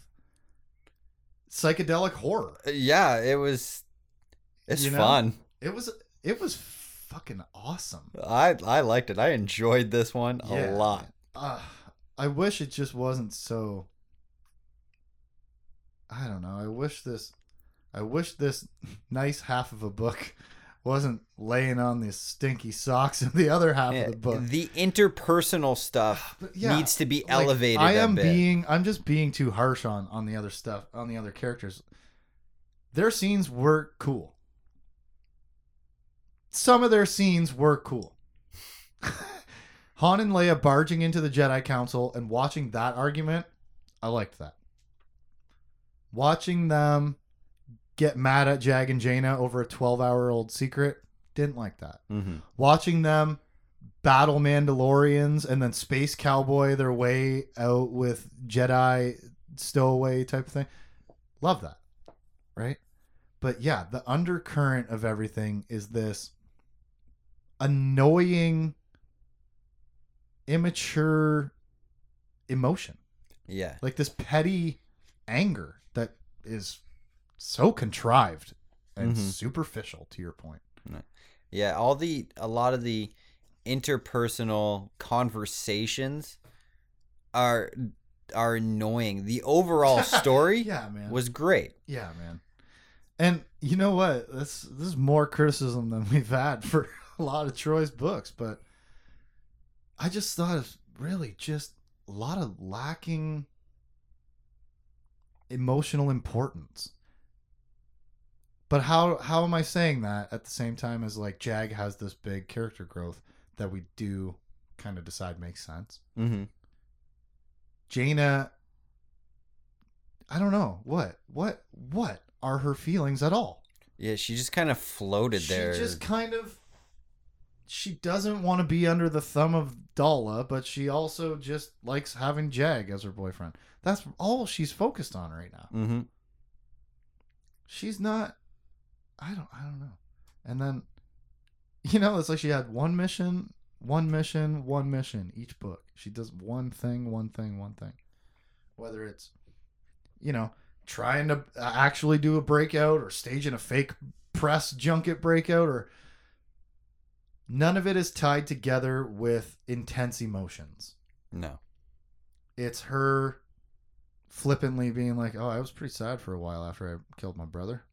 psychedelic horror yeah it was it's You know? fun it was it was fucking awesome i i liked it i enjoyed this one a lot uh, I wish it just wasn't so. I don't know. I wish this. I wish this nice half of a book wasn't laying on these stinky socks in the other half Yeah, of the book. the interpersonal stuff yeah, needs to be like, elevated I am being. I'm just being too harsh on on the other stuff on the other characters. Their scenes were cool. Some of their scenes were cool. Han and Leia barging into the Jedi Council and watching that argument, I liked that. Watching them get mad at Jag and Jaina over a 12 hour old secret, didn't like that. Mhm. Watching them battle Mandalorians and then space cowboy their way out with Jedi stowaway type of thing, love that. Right? But yeah, the undercurrent of everything is this annoying immature emotion yeah like this petty anger that is so contrived and Mhm. superficial to your point Yeah, all the a lot of the interpersonal conversations are are annoying. The overall story yeah man was great. yeah man and you know what this this is more criticism than we've had for a lot of troy's books but i just thought it's really just a lot of lacking emotional importance but how how am i saying that at the same time as like jag has this big character growth that we do kind of decide makes sense Mm-hmm. Jaina I don't know what what what are her feelings at all. Yeah, she just kind of floated there. She just kind of she doesn't want to be under the thumb of Daala, but she also just likes having Jag as her boyfriend. That's all she's focused on right now. mm-hmm. She's not I don't I don't know. And then you know, it's like she had one mission, one mission, one mission each book. She does one thing, one thing, one thing. Whether it's you know, trying to actually do a breakout or staging a fake press junket breakout or none of it is tied together with intense emotions. No. It's her flippantly being like, "Oh, I was pretty sad for a while after I killed my brother."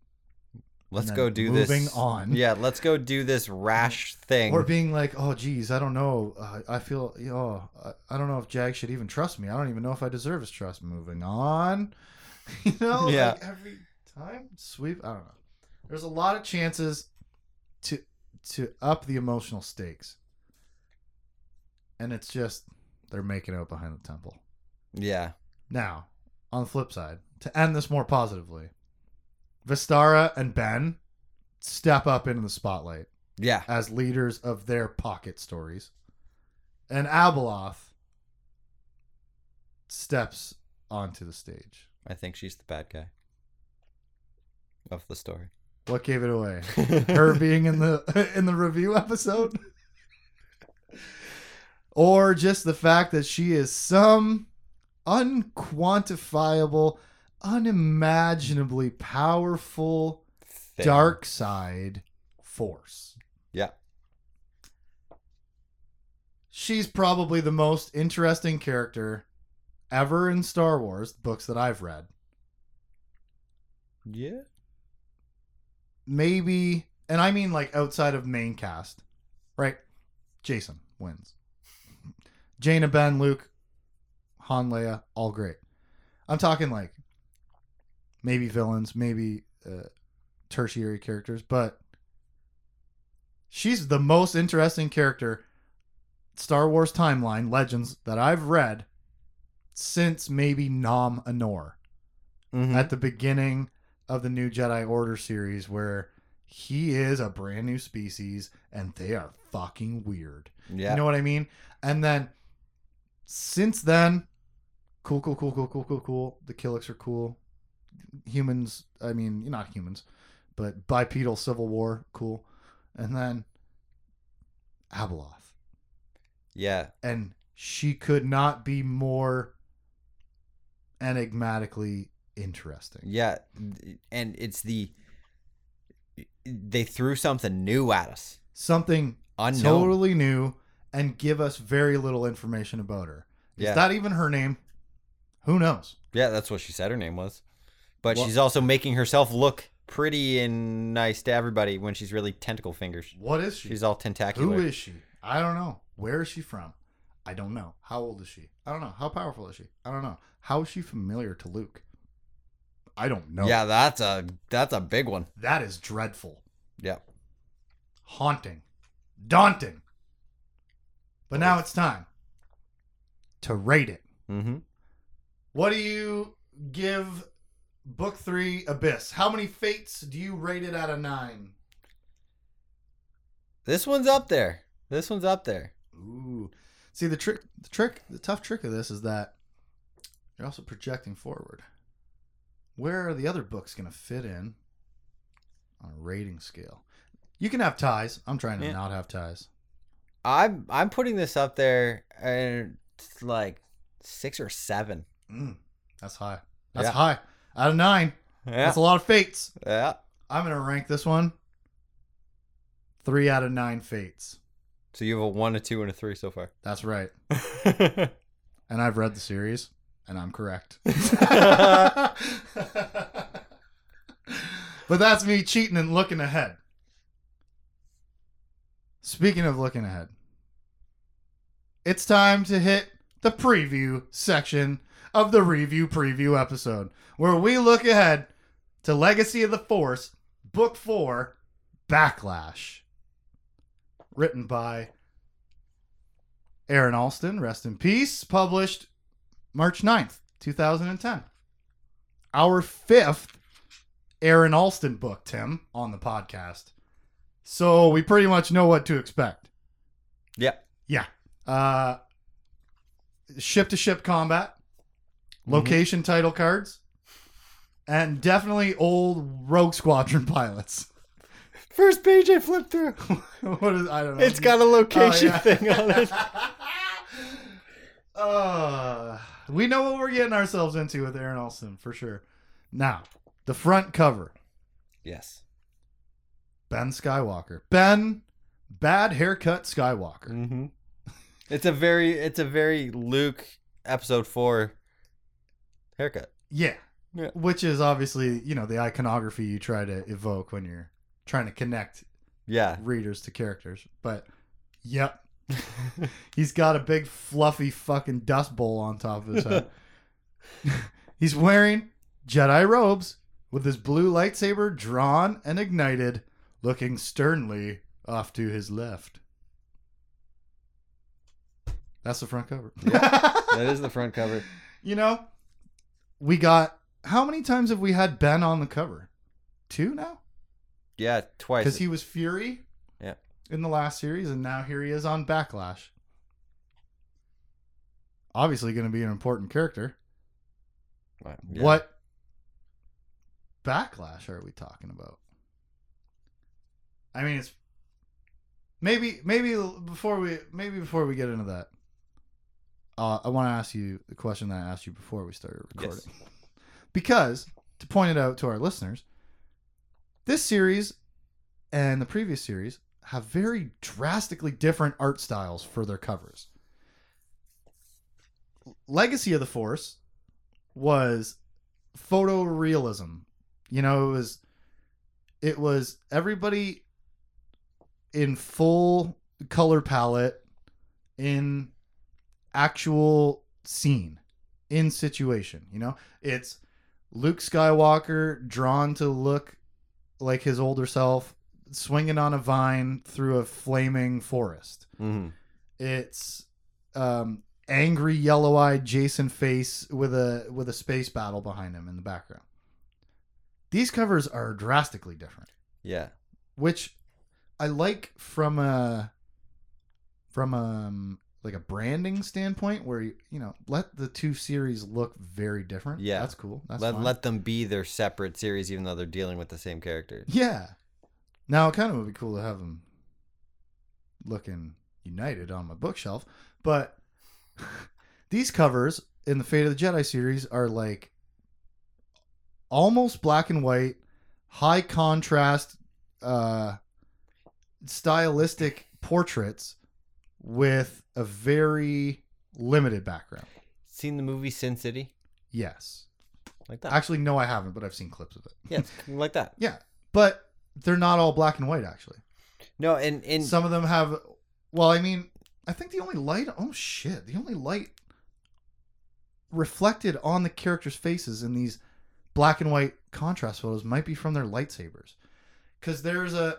Let's go do moving this. Moving on. Yeah, let's go do this rash thing. or being like, "Oh, geez, I don't know. Uh, I feel, oh, I, I don't know if Jag should even trust me. I don't even know if I deserve his trust." Moving on, you know, Yeah. like every time sweep. I don't know. There's a lot of chances to to up the emotional stakes, and it's just they're making out behind the temple. Yeah. Now, on the flip side, to end this more positively, Vestara and Ben step up into the spotlight Yeah. as leaders of their pocket stories. And Abeloth steps onto the stage. I think she's the bad guy of the story. What gave it away? Her being in the in the review episode? or just the fact that she is some unquantifiable, unimaginably powerful Thing. dark side force. Yeah. She's probably the most interesting character ever in Star Wars books that I've read. Yeah. Maybe, and I mean like outside of main cast, right? Jacen wins. Jaina, Ben, Luke, Han, Leia, all great. I'm talking like maybe villains, maybe uh, tertiary characters, but she's the most interesting character Star Wars timeline legends that I've read since maybe Nom Anor Mhm. at the beginning of the new Jedi Order series where he is a brand new species and they are fucking weird. yeah. You know what I mean? And then since then, cool, cool, cool, cool, cool, cool, cool. The Killiks are cool. Humans, I mean, not humans, but bipedal civil war, cool. And then Abeloth. yeah. And she could not be more enigmatically interesting. Yeah. And it's the they threw something new at us. Something Unknown. totally new and give us very little information about her. Is Yeah. that even her name? Who knows? Yeah, that's what she said her name was. But Well- she's also making herself look pretty and nice to everybody when she's really tentacle fingers. What is she? She's all tentacular. Who is she? I don't know. Where is she from? I don't know. How old is she? I don't know. How powerful is she? I don't know. How is she familiar to Luke? I don't know. Yeah, that's a that's a big one. That is dreadful. Yeah. Haunting. Daunting. But now it's time to rate it. Mm-hmm. What do you give Book Three Abyss? How many fates do you rate it out of nine? This one's up there. This one's up there. Ooh. See the trick the trick the tough trick of this is that you're also projecting forward. Where are the other books gonna fit in on a rating scale? You can have ties. I'm trying to Yeah. not have ties. I'm I'm putting this up there and it's like six or seven. Mm, that's high. That's Yeah. high. Out of nine. Yeah. That's a lot of fates. yeah. I'm gonna rank this one three out of nine fates. So you have a one, a two, and a three so far. That's right. And I've read the series, and I'm correct. but that's me cheating and looking ahead. Speaking of looking ahead, it's time to hit the preview section of the review preview episode where we look ahead to Legacy of the Force, Book 4, Backlash. Written by Aaron Alston, rest in peace, published March 9th, 2010. Our fifth Aaron Alston book, Tim, on the podcast. So we pretty much know what to expect. yeah. Yeah. Uh ship to ship combat, location title cards, and definitely old Rogue Squadron pilots. First page I flipped through. what is I don't know. It's got a location Oh, yeah. thing on it. uh, we know what we're getting ourselves into with Aaron Alston for sure. Now, the front cover Yes. Ben Skywalker. Ben, bad haircut Skywalker. Mm-hmm. It's a very it's a very Luke episode four haircut. Yeah. Yeah. Which is obviously, you know, the iconography you try to evoke when you're trying to connect Yeah. readers to characters. But, yep. He's got a big fluffy fucking dust bowl on top of his head. He's wearing Jedi robes with his blue lightsaber drawn and ignited, looking sternly off to his left. That's the front cover. yeah, That is the front cover. you know, we got how many times have we had Ben on the cover? Two now? Yeah, twice. Because he was Fury Yeah. in the last series, and now here he is on Backlash. Obviously, going to be an important character. Right, yeah. What backlash are we talking about? I mean, it's maybe maybe before we maybe before we get into that, uh, I want to ask you the question that I asked you before we started recording, Yes. because to point it out to our listeners, this series and the previous series have very drastically different art styles for their covers. Legacy of the Force was photorealism. You know, it was it was everybody in full color palette in actual scene in situation, you know? It's Luke Skywalker drawn to look like his older self swinging on a vine through a flaming forest. Mhm. It's um, angry yellow-eyed Jacen face with a with a space battle behind him in the background. These covers are drastically different, Yeah. which I like from a from um like a branding standpoint where you you know let the two series look very different. Yeah. that's cool. That's let, fine. let them be their separate series, even though they're dealing with the same characters. Yeah. Now, it kind of would be cool to have them looking united on my bookshelf, but these covers in the Fate of the Jedi series are like almost black and white, high contrast, uh, stylistic portraits with a very limited background. Seen the movie Sin City? Yes. Like that. Actually, no, I haven't, but I've seen clips of it. yeah, like that. Yeah. But they're not all black and white, actually. No, and, and Some of them have. Well, I mean, I think the only light. Oh shit! The only light reflected on the characters' faces in these black and white contrast photos might be from their lightsabers, because there's a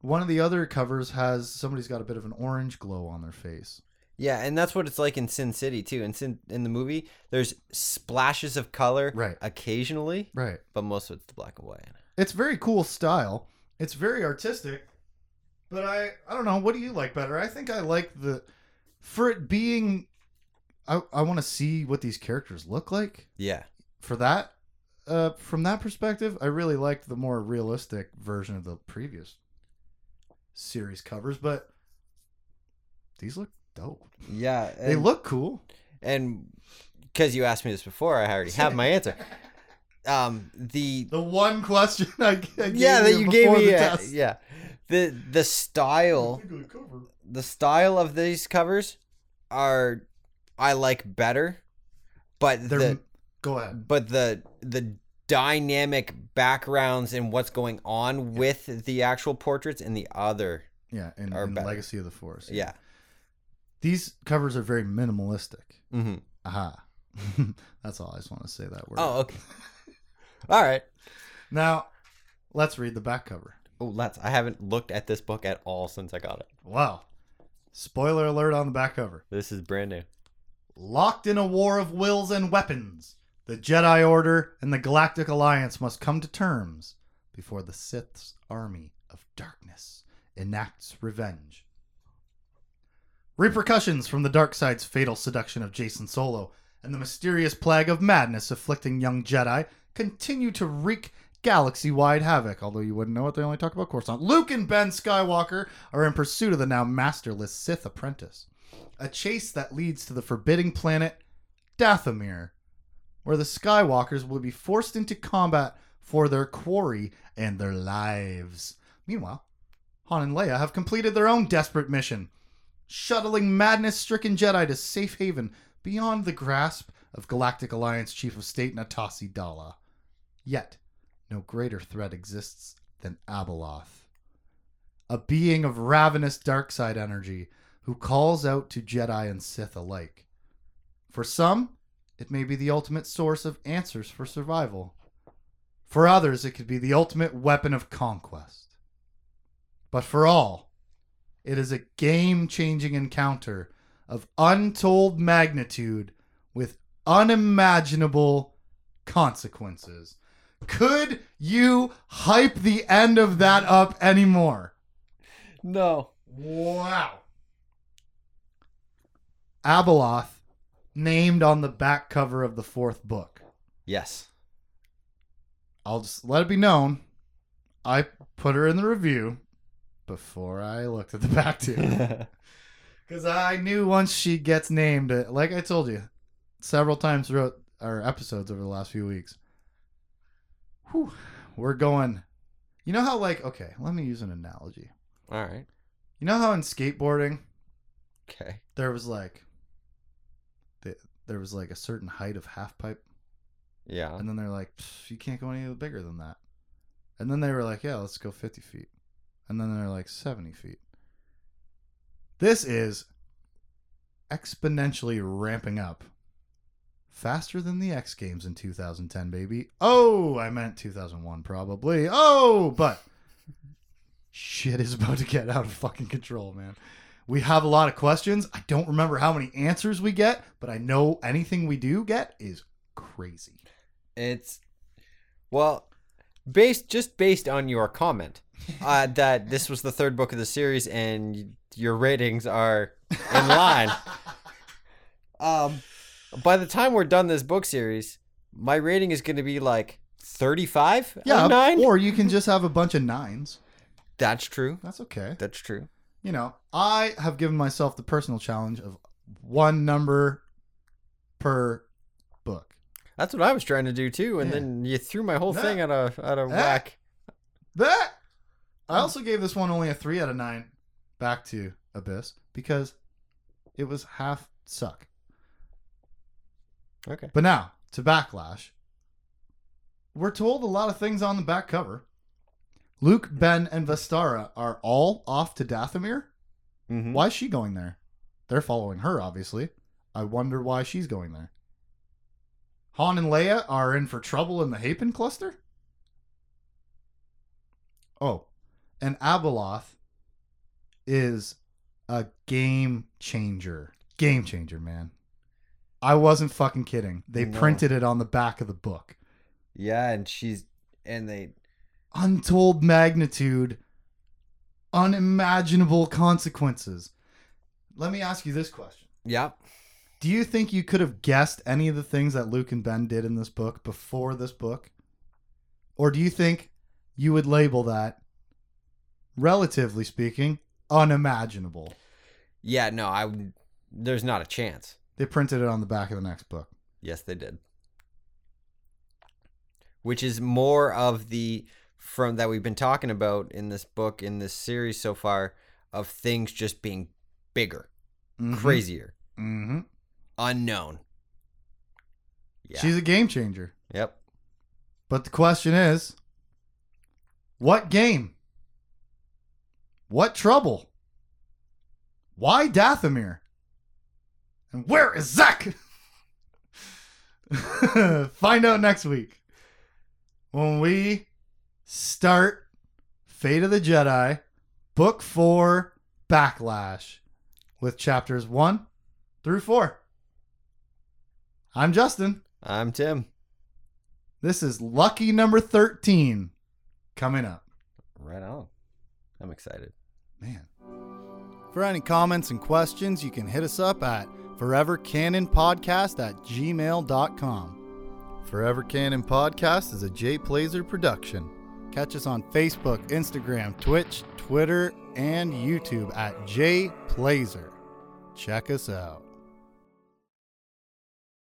one of the other covers has somebody's got a bit of an orange glow on their face. Yeah, and that's what it's like in Sin City too. In Sin in the movie, there's splashes of color Right. occasionally, Right. but most of it's the black and white. It's very cool style. It's very artistic. But I I don't know, what do you like better? I think I like the for it being I I want to see what these characters look like. Yeah. For that uh from that perspective, I really liked the more realistic version of the previous series covers, but these look dope. Yeah. They look cool. and because you asked me this before, I already have my answer. Um, the The one question I, I gave yeah that you gave me, test. yeah, the the style the style of these covers are I like better, but They're the go ahead. but the the dynamic backgrounds and what's going on with the actual portraits and the other Yeah, in, Are in. Legacy of the Force. yeah These covers are very minimalistic. hmm Aha. That's all. I just want to say that word. oh okay all right Now, let's read the back cover. oh let's I haven't looked at this book at all since I got it Wow. Spoiler alert on the back cover. this is brand new Locked in a war of wills and weapons, the Jedi Order and the Galactic Alliance must come to terms before the Sith's army of darkness enacts revenge. Repercussions from the dark side's fatal seduction of Jacen Solo and the mysterious plague of madness afflicting young Jedi continue to wreak galaxy-wide havoc. Although you wouldn't know it, they only talk about Coruscant. Luke and Ben Skywalker are in pursuit of the now masterless Sith apprentice. A chase that leads to the forbidding planet Dathomir, where the Skywalkers will be forced into combat for their quarry and their lives. Meanwhile, Han and Leia have completed their own desperate mission, shuttling madness-stricken Jedi to safe haven beyond the grasp of Galactic Alliance Chief of State Natasi Daala. Yet, no greater threat exists than Abeloth, a being of ravenous dark side energy who calls out to Jedi and Sith alike. For some, it may be the ultimate source of answers for survival. For others, it could be the ultimate weapon of conquest. But for all, it is a game changing encounter of untold magnitude with unimaginable consequences. Could you hype the end of that up anymore? No. Wow. Abeloth, named on the back cover of the fourth book. Yes. I'll just let it be known. I put her in the review before I looked at the back two. Because I knew once she gets named, like I told you several times throughout our episodes over the last few weeks, whew, we're going. You know how, like, okay, let me use an analogy. All right. You know how in skateboarding, Okay. there was like, the, there was like a certain height of half pipe, Yeah. and then they're like, you can't go any bigger than that. And then they were like, yeah, let's go 50 feet. And then they're like 70 feet. This is exponentially ramping up faster than the X Games in 2010, baby. Oh, I meant 2001, probably. Oh, but shit is about to get out of fucking control, man. We have a lot of questions. I don't remember how many answers we get, but I know anything we do get is crazy. It's well, based just based on your comment uh, that this was the third book of the series and your ratings are in line. um, by the time we're done this book series, my rating is going to be like thirty-five. out Yeah, of nine. or you can just have a bunch of nines. That's true. That's okay. That's true. You know, I have given myself the personal challenge of one number per book. That's what I was trying to do too, and Yeah. then you threw my whole Yeah. thing out of out of Yeah. whack. That I also gave this one only a three out of nine back to Abyss because it was half suck. Okay. But now to Backlash. We're told a lot of things on the back cover. Luke, Ben, and Vestara are all off to Dathomir. Mm-hmm. Why is she going there? They're following her, obviously. I wonder why she's going there. Han and Leia are in for trouble in the Hapan cluster? Oh, and Abeloth is a game changer. Game changer, man. I wasn't fucking kidding. They No. printed it on the back of the book. Yeah, and she's and they Untold magnitude, unimaginable consequences. Let me ask you this question. yeah. Do you think you could have guessed any of the things that Luke and Ben did in this book before this book? Or do you think you would label that, relatively speaking, unimaginable? Yeah, no, I there's not a chance. They printed it on the back of the next book. Yes, they did. Which is more of the from that we've been talking about in this book in this series so far of things just being bigger, crazier, Mm-hmm. unknown. Yeah. She's a game changer. yep. But the question is what game? What trouble? Why Dathomir? And where is Zach? Find out next week when we start Fate of the Jedi, Book 4 Backlash, with chapters 1 through 4. I'm Justin. I'm Tim. This is lucky number 13 coming up. Right on. I'm excited. Man. For any comments and questions, you can hit us up at forevercanonpodcast at gmail.com. Forever Canon Podcast is a Jay Plazer production. Catch us on Facebook, Instagram, Twitch, Twitter, and YouTube at Jay Plazer. Check us out.